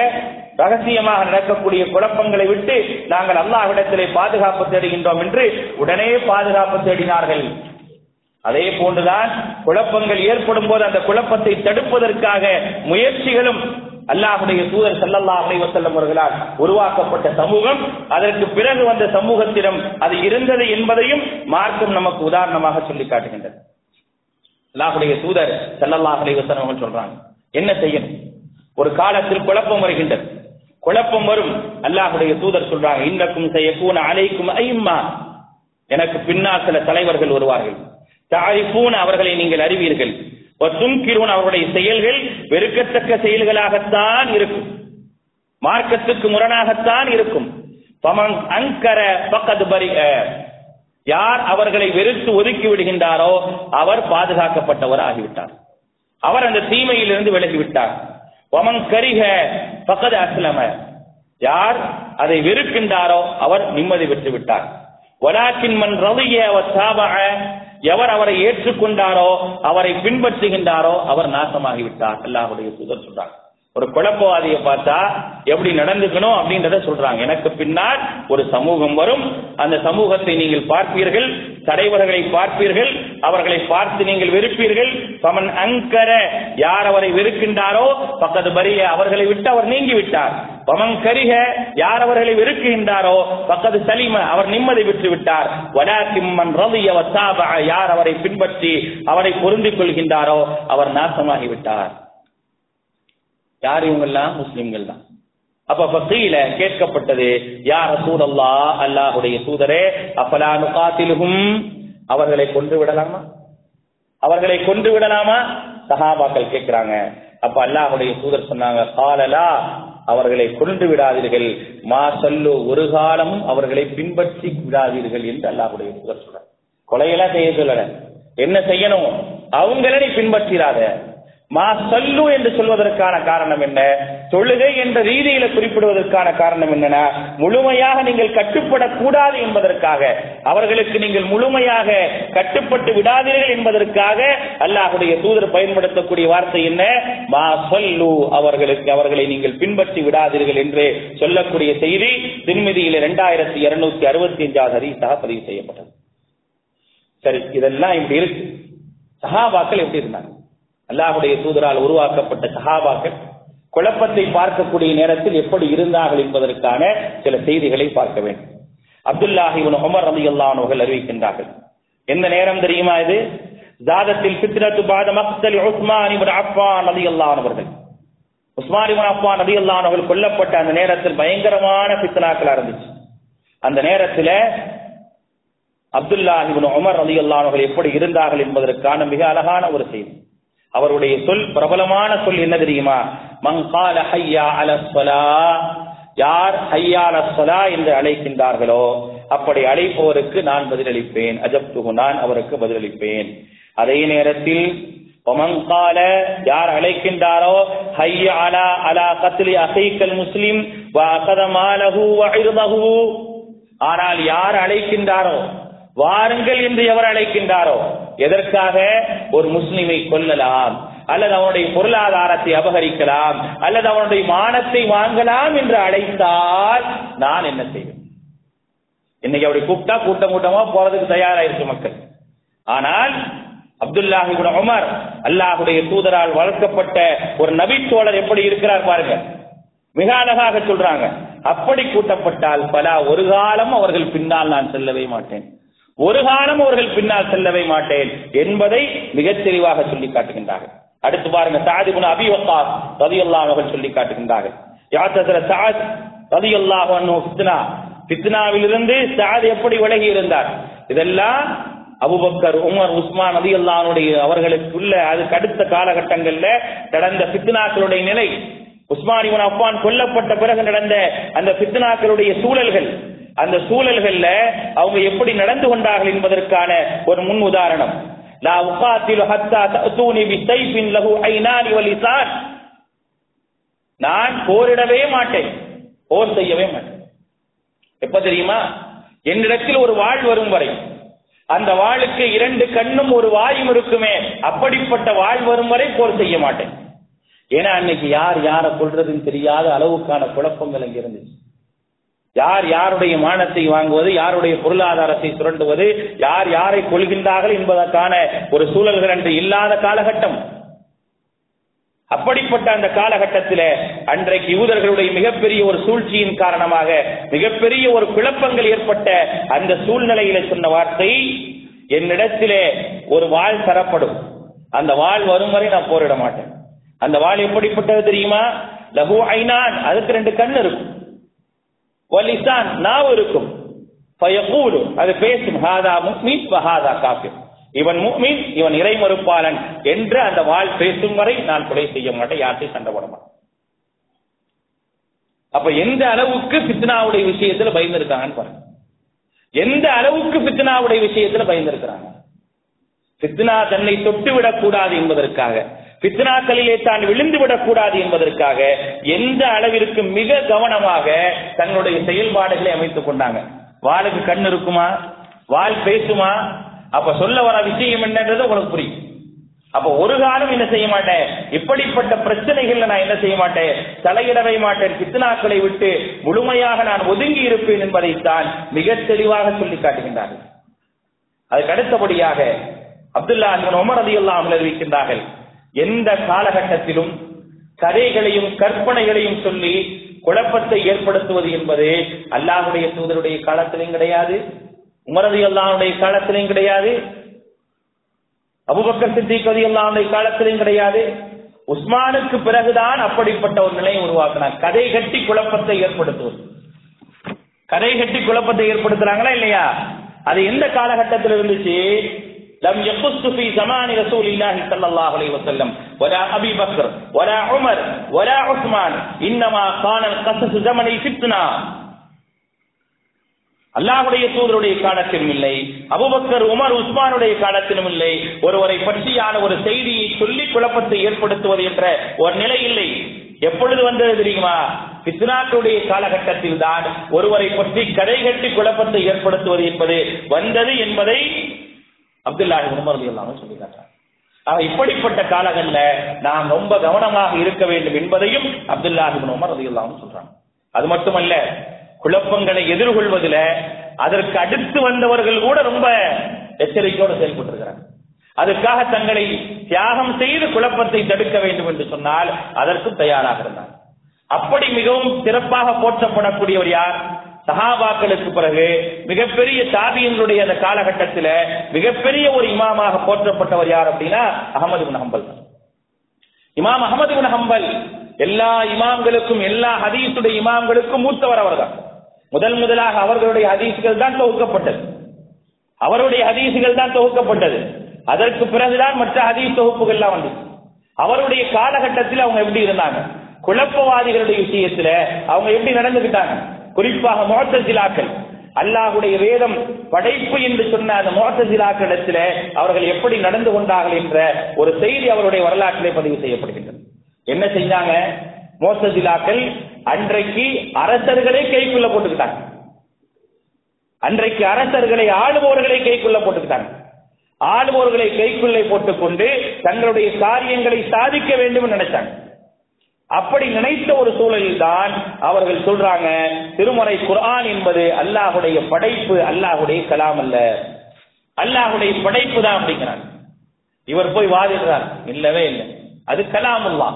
ரகசியமாக நடக்கக்கூடிய குழப்பங்களை விட்டு நாங்கள் அல்லாஹ்விடத்திலே பாதுகாப்பு தேடுகின்றோம் என்று உடனே பாதுகாப்பு தேடினார்கள். அதே போன்றுதான் குழப்பங்கள் ஏற்படும் போது அந்த குழப்பத்தை தடுப்பதற்காக முயற்சிகளும் அல்லாஹுடைய தூதர் ஸல்லல்லாஹு அலைஹி வஸல்லம் அவர்களால் உருவாக்கப்பட்ட சமூகம் அதற்கு பிறகு வந்த சமூகத்திடம் அது இருந்தது என்பதையும் மார்க்கம் நமக்கு உதாரணமாக சொல்லி காட்டுகின்றது. அல்லாஹுடைய தூதர் ஸல்லல்லாஹு அலைஹி சொல்றாங்க. என்ன செய்யணும்? ஒரு காலத்தில் குழப்பம் வருகின்றது. குழப்பம் வரும். அல்லாஹுடைய தூதர் சொல்றாங்க இன்னக்கும் செய்யக்கூன அலைக்கும் ஐம்மா எனக்கு பின்னால் சில தலைவர்கள் வருவார்கள். தாரிஃபூன் அவர்களை நீங்கள் அறிவீர்கள். துன்கிரூன் அவருடைய செயல்கள் வெறுக்கத்தக்க செயல்களாகத்தான் இருக்கும். மார்க்கத்துக்கு முரணாகத்தான் இருக்கும். அங்கர பக்கத்து பரி யார் அவர்களை வெறுத்து ஒதுக்கி விடுகின்றாரோ அவர் பாதுகாக்கப்பட்டவர் ஆகிவிட்டார். அவர் அந்த தீமையிலிருந்து விலகிவிட்டார். ஒமன் கரிக பக்கது அஸ்லம. யார் அதை வெறுக்கின்றாரோ அவர் நிம்மதி பெற்று விட்டார் வலாக்கின் மன் ரவிய எவர் அவரை ஏற்றுக்கொண்டாரோ அவரை பின்பற்றுகின்றாரோ அவர் நாசமாகிவிட்டார். அல்லாஹுடைய சுதர் சொல்றார். ஒரு குழப்பவாதியை பார்த்தா எப்படி நடந்துக்கணும் அப்படின்றத சொல்றாங்க. எனக்கு பின்னால் ஒரு சமூகம் வரும். அந்த சமூகத்தை நீங்கள் பார்ப்பீர்கள். தலைவர்களை பார்ப்பீர்கள். அவர்களை பார்த்து நீங்கள் வெறுப்பீர்கள். பமன் அங்கர யார் அவரை வெறுக்கின்றாரோ பக்கத்து பரிய அவர்களை விட்டு அவர் நீங்கி விட்டார் பமன் கரிக யார் அவர்களை வெறுக்குகின்றாரோ பக்கத்து சலீம அவர் நிம்மதி விட்டு விட்டார். வலாக்கிம்மன் ரவிய வத்தாப யார் அவரை பின்பற்றி அவரை பொருந்திக் கொள்கின்றாரோ அவர் நாசமாகிவிட்டார் யார் இவங்கெல்லாம்? முஸ்லிம்கள் தான். அப்ப பக்தியில கேட்கப்பட்டது யார் ரசூலல்லா அல்லாஹுடைய தூதரே அப்பலா நுகாத்திலுகும் அவர்களை கொன்று விடலாமா? அவர்களை கொன்று விடலாமா? சஹாபாக்கள் கேட்கிறாங்க. அப்ப அல்லாஹுடைய தூதர் சொன்னாங்க காலலா அவர்களை கொண்டு விடாதீர்கள். மா சொல்லு ஒரு காலம் அவர்களை பின்பற்றி விடாதீர்கள் என்று அல்லாஹுடைய தூதர் சொல்றார். கொலையெல்லாம் செய்ய சொல்லல. என்ன செய்யணும்? அவங்கள நீ பின்பற்றிடாத. மா சல்லு என்று சொல்வதற்கான காரணம் என்ன? தொழுகை என்ற ரீதியில குறிப்பிடுவதற்கான காரணம் என்னன்னா முழுமையாக நீங்கள் கட்டுப்படக்கூடாது என்பதற்காக அவர்களுக்கு நீங்கள் முழுமையாக கட்டுப்பட்டு விடாதீர்கள் என்பதற்காக அல்லாஹுடைய தூதர் பயன்படுத்தக்கூடிய வார்த்தை என்ன? மா சொல்லு அவர்களுக்கு அவர்களை நீங்கள் பின்பற்றி விடாதீர்கள் என்று சொல்லக்கூடிய செய்தி திருமதியில இரண்டாயிரத்தி இருநூத்தி அறுபத்தி அஞ்சாவது ஹரிசாக பதிவு செய்யப்பட்டது. சரி இதெல்லாம் இப்படி இருக்கு. சஹாபாக்கள் எப்படி இருந்தாங்க? அல்லாஹுடைய தூதரால் உருவாக்கப்பட்ட சஹாபாக்கள் குழப்பத்தை பார்க்கக்கூடிய நேரத்தில் எப்படி இருந்தார்கள் என்பதற்கான சில செய்திகளை பார்க்க வேண்டும். அப்துல்லாஹி உமர் ரதி அல்லானவர்கள் அறிவிக்கின்றார்கள். எந்த நேரம் தெரியுமா இது? ஜாதத்தில் பித்ரத்து பாத மக்தலி உஸ்மான் இவன் அப்பான் ரதி அல்லானவர்கள் உஸ்மான் இவன் அப்பான் ரதி அல்லானவர்கள் கொல்லப்பட்ட அந்த நேரத்தில் பயங்கரமான பித்னாக்களா இருந்துச்சு. அந்த நேரத்தில் அப்துல்லாஹி உமர் ரதி அல்லானவர்கள் எப்படி இருந்தார்கள் என்பதற்கான மிக அழகான ஒரு செய்தி. அவருடைய சொல் பிரபலமான சொல் என்ன தெரியுமா? மங்கால ஹையா அலஸ்வலா யார் ஹையா அலஸ்வலா என்று அழைக்கின்றார்களோ அப்படி அழைப்பவருக்கு நான் பதிலளிப்பேன். அஜப்துகு நான் அவருக்கு பதிலளிப்பேன். அதே நேரத்தில் ஒமங்கால யார் அழைக்கின்றாரோ ஹைய அலா அலா கத்லி அசைக்கல் முஸ்லிம் ஆனால் யார் அழைக்கின்றாரோ வாருங்கள் என்று எவர் அழைக்கின்றாரோ எதற்காக? ஒரு முஸ்லிமை கொல்லலாம் அல்லது அவனுடைய பொருளாதாரத்தை அபகரிக்கலாம் அல்லது அவனுடைய மானத்தை வாங்கலாம் என்று அழைத்தால் நான் என்ன செய்வேன்? இன்னைக்கு அப்படி கூப்பிட்டா கூட்டம் கூட்டமா போறதுக்கு தயாராயிருக்கு மக்கள். ஆனால் அப்துல்லாஹி உமர் அல்லாஹுடைய தூதரால் வளர்க்கப்பட்ட ஒரு நபித்தோழர் எப்படி இருக்கிறார் பாருங்க. மிக அழகாக சொல்றாங்க. அப்படி கூட்டப்பட்டால் பல ஒரு காலம் அவர்கள் பின்னால் நான் செல்லவே மாட்டேன். ஒரு காலம் அவர்கள் பின்னால் செல்லவே மாட்டேன் என்பதை மிகத் தெளிவாக சொல்லி காட்டுகின்றார்கள். அடுத்து பாருங்க சாதிபுன் அபி வக்காஸ் ரதி அவர்கள் சொல்லி காட்டுகின்றார்கள். யாத்திர சாத் ரதி ஃபித்னா ஃபித்னாவிலிருந்து சாத் எப்படி விலகி இருந்தார்? இதெல்லாம் அபுபக்கர் உமர் உஸ்மான் நதி அல்லானுடைய அவர்களுக்குள்ள அதுக்கு அடுத்த காலகட்டங்கள்ல நடந்த பித்னாக்களுடைய நிலை. உஸ்மான் இவன் அப்பான் கொல்லப்பட்ட பிறகு நடந்த அந்த பித்னாக்களுடைய சூழல்கள் அந்த சூழல்கள்ல அவங்க எப்படி நடந்து கொண்டார்கள் என்பதற்கான ஒரு முன் உதாரணம். லா உகாத்திலு ஹத்தா தஅதூனி பிசைஃபின் லஹு ஐனானி வலிசான். நான் போரிடவே மாட்டேன். போர் செய்யவே மாட்டேன். எப்ப தெரியுமா? என்னிடத்தில் ஒரு வாழ் வரும் வரை. அந்த வாளுக்கு இரண்டு கண்ணும் ஒரு வாயும் இருக்குமே. அப்படிப்பட்ட வாழ் வரும் வரை போர் செய்ய மாட்டேன். ஏன்னா அன்னைக்கு யார் யாரை கொள்றதுன்னு தெரியாத அளவுக்கான குழப்பங்கள் அங்கே இருந்துச்சு யார் யாருடைய மானத்தை வாங்குவது யாருடைய பொருளாதாரத்தை சுரண்டுவது யார் யாரை கொள்கின்றார்கள் என்பதற்கான ஒரு சூழல்கள் அன்று இல்லாத காலகட்டம். அப்படிப்பட்ட அந்த காலகட்டத்தில் அன்றைக்கு யூதர்களுடைய மிகப்பெரிய ஒரு சூழ்ச்சியின் காரணமாக மிகப்பெரிய ஒரு குழப்பங்கள் ஏற்பட்ட அந்த சூழ்நிலையில சொன்ன வார்த்தை என்னிடத்திலே ஒரு வாள் தரப்படும். அந்த வாள் வரும் வரை நான் போரிட மாட்டேன். அந்த வாள் எப்படிப்பட்டது தெரியுமா? லகு ஐநான். அதுக்கு ரெண்டு கண் இருக்கும். வலிசான் நாவு இருக்கும். அது பேசும் ஹாதா முக்மீன் ஹாதா காஃபிர். இவன் முக்மீன் இவன் இறைமறுப்பாளன் என்று அந்த வாழ் பேசும் வரை நான் கொலை செய்ய மாட்டேன் யார்ட்டையும் சண்டை போட மாட்டேன். அப்ப எந்த அளவுக்கு பித்னாவுடைய விஷயத்துல பயந்துருக்காங்கன்னு பாருங்க. எந்த அளவுக்கு பித்னாவுடைய விஷயத்துல பயந்துருக்கிறாங்க? பித்னா தன்னை தொட்டு விடக்கூடாது என்பதற்காக. பித்னாக்களிலே தான் விழுந்து விடக்கூடாது என்பதற்காக எந்த அளவிற்கு மிக கவனமாக தங்களுடைய செயல்பாடுகளை அமைத்துக் கொண்டாங்க. வாளுக்கு கண் இருக்குமா? வால் பேசுமா? அப்ப சொல்ல வர விஷயம் என்னன்றது உங்களுக்கு புரியும். அப்ப ஒரு காலம் என்ன செய்ய மாட்டேன்? இப்படிப்பட்ட பிரச்சனைகள்ல நான் என்ன செய்ய மாட்டேன்? தலையிடவே மாட்டேன். பித்னாக்களை விட்டு முழுமையாக நான் ஒதுங்கி இருப்பேன் என்பதைத்தான் மிக தெளிவாக சொல்லி காட்டுகின்றார்கள். அதுக்கு அடுத்தபடியாக அப்துல்லா உமர் அதிகல்லாமல் அறிவிக்கின்றார்கள். எந்த காலகட்டத்திலும் கதைகளையும் கற்பனைகளையும் சொல்லி குழப்பத்தை ஏற்படுத்துவது என்பது அல்லாஹுடைய தூதருடைய காலத்திலும் கிடையாது உமரதி அல்லாவுடைய காலத்திலும் கிடையாது அபுபக்கர் சித்திக்கதி அல்லாவுடைய காலத்திலும் கிடையாது. உஸ்மானுக்கு பிறகுதான் அப்படிப்பட்ட ஒரு நிலையை உருவாக்கினார் கதை கட்டி குழப்பத்தை ஏற்படுத்துவது. கதை கட்டி குழப்பத்தை ஏற்படுத்துறாங்களா இல்லையா? அது எந்த காலகட்டத்தில் இருந்துச்சு? لم يقص في زمان رسول الله صلى الله عليه وسلم ولا ابي بكر ولا عمر ولا عثمان انما كان القصص زمن الفتنه அல்லாஹுடைய தூதருடைய காலத்திலும் இல்லை அபுபக்கர் உமர் உஸ்மானுடைய காலத்திலும் இல்லை ஒருவரை பற்றியான ஒரு செய்தியை சொல்லி குழப்பத்தை ஏற்படுத்துவது என்ற ஒரு நிலை இல்லை எப்பொழுது வந்தது தெரியுமா பித்னாக்களுடைய காலகட்டத்தில் தான் ஒருவரை பற்றி கதை கட்டி குழப்பத்தை ஏற்படுத்துவது என்பது வந்தது என்பதை அப்துல்லாஹி உமர் இல்லாம சொல்லி காட்டுறாங்க இப்படிப்பட்ட காலங்கள்ல நாம் ரொம்ப கவனமாக இருக்க வேண்டும் என்பதையும் அப்துல்லாஹி உமர் அது இல்லாமல் சொல்றாங்க. அது மட்டுமல்ல குழப்பங்களை எதிர்கொள்வதில் அதற்கு அடுத்து வந்தவர்கள் கூட ரொம்ப எச்சரிக்கையோடு செயல்பட்டிருக்கிறாங்க. அதுக்காக தங்களை தியாகம் செய்து குழப்பத்தை தடுக்க வேண்டும் என்று சொன்னால் அதற்கும் தயாராக இருந்தார் அப்படி மிகவும் சிறப்பாக போற்றப்படக்கூடியவர் யார்? சஹாபாக்களுக்கு பிறகு மிகப்பெரிய தாபியங்களுடைய அந்த காலகட்டத்தில் மிகப்பெரிய ஒரு இமாமாக போற்றப்பட்டவர் யார் அப்படின்னா அகமது பின் ஹம்பல். இமாம் அகமது பின் ஹம்பல் எல்லா இமாம்களுக்கும் எல்லா ஹதீஸுடைய இமாம்களுக்கும் மூத்தவர் அவர்தான். முதல் முதலாக அவர்களுடைய ஹதீசுகள் தான் தொகுக்கப்பட்டது. அவருடைய ஹதீசுகள் தான் தொகுக்கப்பட்டது. அதற்கு பிறகுதான் மற்ற ஹதீஸ் தொகுப்புகள்லாம் வந்தது. அவருடைய காலகட்டத்தில் அவங்க எப்படி இருந்தாங்க? குழப்பவாதிகளுடைய விஷயத்துல அவங்க எப்படி நடந்துகிட்டாங்க? குறிப்பாக மோட்டசிலாக்கள் அல்லாஹுடைய வேதம் படைப்பு என்று சொன்ன அந்த மோட்டசிலாக்களிடத்தில் அவர்கள் எப்படி நடந்து கொண்டார்கள் என்ற ஒரு செய்தி அவருடைய வரலாற்றிலே பதிவு செய்யப்படுகின்றது. என்ன செஞ்சாங்க? மோத்தசிலாக்கள் அன்றைக்கு அரசர்களே கைக்குள்ள போட்டுக்கிட்டாங்க. அன்றைக்கு அரசர்களை ஆளுபவர்களை கைக்குள்ள போட்டுக்கிட்டாங்க. ஆளுபவர்களை கைக்குள்ளே போட்டுக்கொண்டு தங்களுடைய காரியங்களை சாதிக்க வேண்டும் நினைச்சாங்க. அப்படி நினைத்த ஒரு சூழலில் தான் அவர்கள் சொல்றாங்க திருமறை குரான் என்பது அல்லாஹுடைய படைப்பு அல்லாஹுடைய கலாம் அல்ல. அல்லாஹுடைய படைப்பு தான் அப்படிங்கிறாங்க. இவர் போய் வாதிடுறார் இல்லவே இல்லை. அது கலாமுல்லா.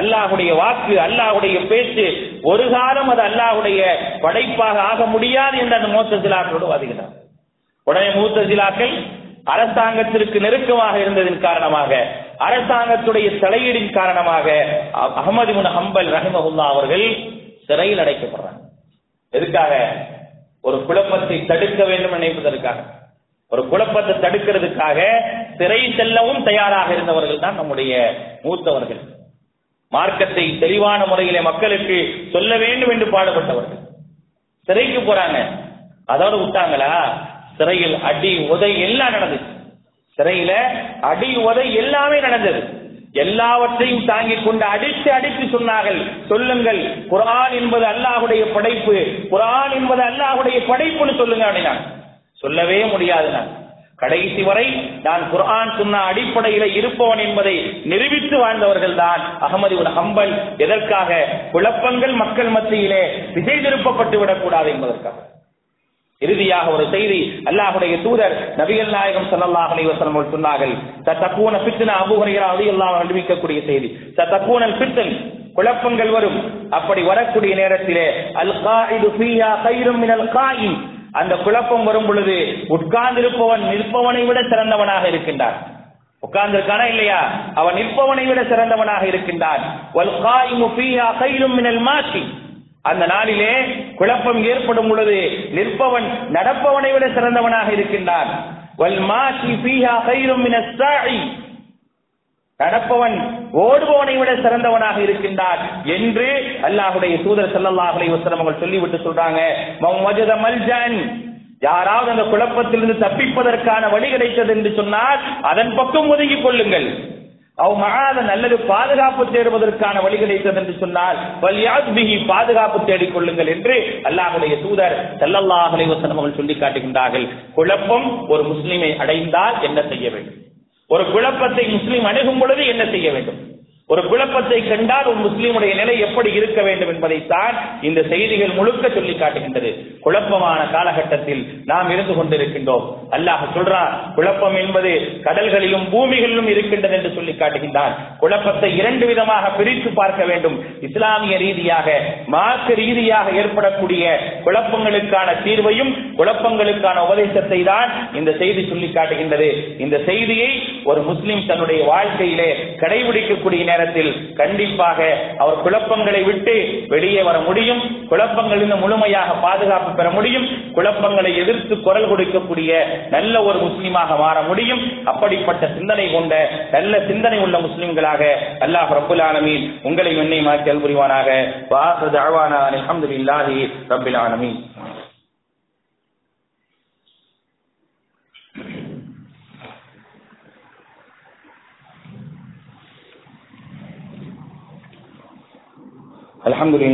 அல்லாஹுடைய வாக்கு அல்லாஹுடைய பேச்சு ஒரு காலம் அது அல்லாஹுடைய படைப்பாக ஆக முடியாது என்று அந்த மூத்த சிலாக்களோடு வாதிக்கிறார் உடனே மூத்த சிலாக்கள் அரசாங்கத்திற்கு நெருக்கமாக இருந்ததன் காரணமாக அரசாங்கத்துடைய தலையீடின் காரணமாக அகமது முன் ஹம்பல் ரஹிமஹுல்லா அவர்கள் சிறையில் அடைக்கப்படுறாங்க. எதுக்காக? ஒரு குழப்பத்தை தடுக்க வேண்டும் நினைப்பதற்காக. ஒரு குழப்பத்தை தடுக்கிறதுக்காக சிறை செல்லவும் தயாராக இருந்தவர்கள் தான் நம்முடைய மூத்தவர்கள். மார்க்கத்தை தெளிவான முறையிலே மக்களுக்கு சொல்ல வேண்டும் என்று பாடுபட்டவர்கள். சிறைக்கு போறாங்க. அதோடு விட்டாங்களா? சிறையில் அடி உதை எல்லாம் நடந்துச்சு. சிறையில அடி உதை எல்லாமே நடந்தது. எல்லாவற்றையும் தாங்கிக் கொண்டு அடித்து அடித்து சொன்னார்கள். சொல்லுங்கள் குரான் என்பது அல்லாஹுடைய படைப்பு. குரான் என்பது அல்லாஹுடைய படைப்புன்னு சொல்லுங்க அப்படின்னா சொல்லவே முடியாது நான். கடைசி வரை நான் குர்ஆன் சொன்ன அடிப்படையில இருப்பவன் என்பதை நிரூபித்து வாழ்ந்தவர்கள் தான் அகமது உன் ஹம்பல். எதற்காக? குழப்பங்கள் மக்கள் மத்தியிலே திசை திருப்பப்பட்டு விடக்கூடாது என்பதற்காக. இறுதியாக ஒரு செய்தி அல்லாஹுடைய தூதர் நபிகள் நாயகம் சல்லாஹ் அலைவசனம் அவர்கள் சொன்னார்கள் சத்தப்பூன ஃபித்னா அபூ ஹுரைரா ரலியல்லாஹு அன்ஹு அறிவிக்கக்கூடிய செய்தி சத்தப்பூனல் பித்தன் குழப்பங்கள் வரும். அப்படி வரக்கூடிய நேரத்திலே அல் காயிது ஃபீஹா கைரும் மினல் காயின். அந்த குழப்பம் வரும் பொழுது உட்கார்ந்திருப்பவன் நிற்பவனை விட சிறந்தவனாக இருக்கின்றான். உட்கார்ந்திருக்கானா இல்லையா? அவன் நிற்பவனை விட சிறந்தவனாக இருக்கின்றான். அந்த நாளிலே குழப்பம் ஏற்படும் பொழுது நிற்பவன் நடப்பவனை விட சிறந்தவனாக இருக்கின்றான். நடப்பவன் ஓடுபவனை விட சிறந்தவனாக இருக்கின்றான் என்று அல்லாஹுடைய தூதர் செல்லல்லாஹலை அலைஹி அவர்கள் சொல்லிவிட்டு சொல்றாங்க. யாராவது அந்த குழப்பத்திலிருந்து தப்பிப்பதற்கான வழி கிடைத்தது என்று சொன்னால் அதன் பக்கம் ஒதுங்கிக் கொள்ளுங்கள். அவ் மகாதன் நல்லது பாதுகாப்பு தேடுவதற்கான வழி கிடைத்தது என்று சொன்னால் வலியாத் பாதுகாப்பு தேடிக் கொள்ளுங்கள் என்று அல்லாஹுடைய தூதர் ஸல்லல்லாஹு அலைஹி அவர்கள் சொல்லி காட்டுகின்றார்கள். குழப்பம் ஒரு முஸ்லிமை அடைந்தால் என்ன செய்ய வேண்டும்? ஒரு குழப்பத்தை முஸ்லீம் அணுகும் பொழுது என்ன செய்ய வேண்டும்? ஒரு குழப்பத்தை கண்டால் ஒரு முஸ்லீமுடைய நிலை எப்படி இருக்க வேண்டும் என்பதைத்தான் இந்த செய்திகள் முழுக்க சொல்லி காட்டுகின்றது. குழப்பமான காலகட்டத்தில் நாம் இருந்து கொண்டிருக்கின்றோம். அல்லாஹ் சொல்றான் குழப்பம் என்பது கடல்களிலும் பூமிகளிலும் இருக்கின்றது என்று சொல்லி காட்டுகின்றான். குழப்பத்தை இரண்டு விதமாக பிரித்து பார்க்க வேண்டும். இஸ்லாமிய ரீதியாக மார்க்க ரீதியாக ஏற்படக்கூடிய குழப்பங்களுக்கான தீர்வையும் குழப்பங்களுக்கான உபதேசத்தை தான் இந்த செய்தி சொல்லி காட்டுகின்றது. இந்த செய்தியை ஒரு முஸ்லிம் தன்னுடைய வாழ்க்கையிலே கடைபிடிக்கக்கூடிய நேரத்தில் கண்டிப்பாக அவர் குழப்பங்களை விட்டு வெளியே வர முடியும். குழப்பங்களிலிருந்து முழுமையாக பாதுகாப்பு பெற முடியும். குழப்பங்களை எதிர்த்து குரல் கொடுக்கக்கூடிய நல்ல ஒரு முஸ்லிமாக மாற முடியும். அப்படிப்பட்ட சிந்தனை கொண்ட நல்ல சிந்தனை உள்ள முஸ்லிம்களாக அல்லாஹ் ரபுல் ஆலமீன் உங்களை என்னை மாற்றி புரிவானாக. வாசு அழ்வானா அல்ஹம்துலில்லாஹி ரபுல் ஆலமீன். الحمد لله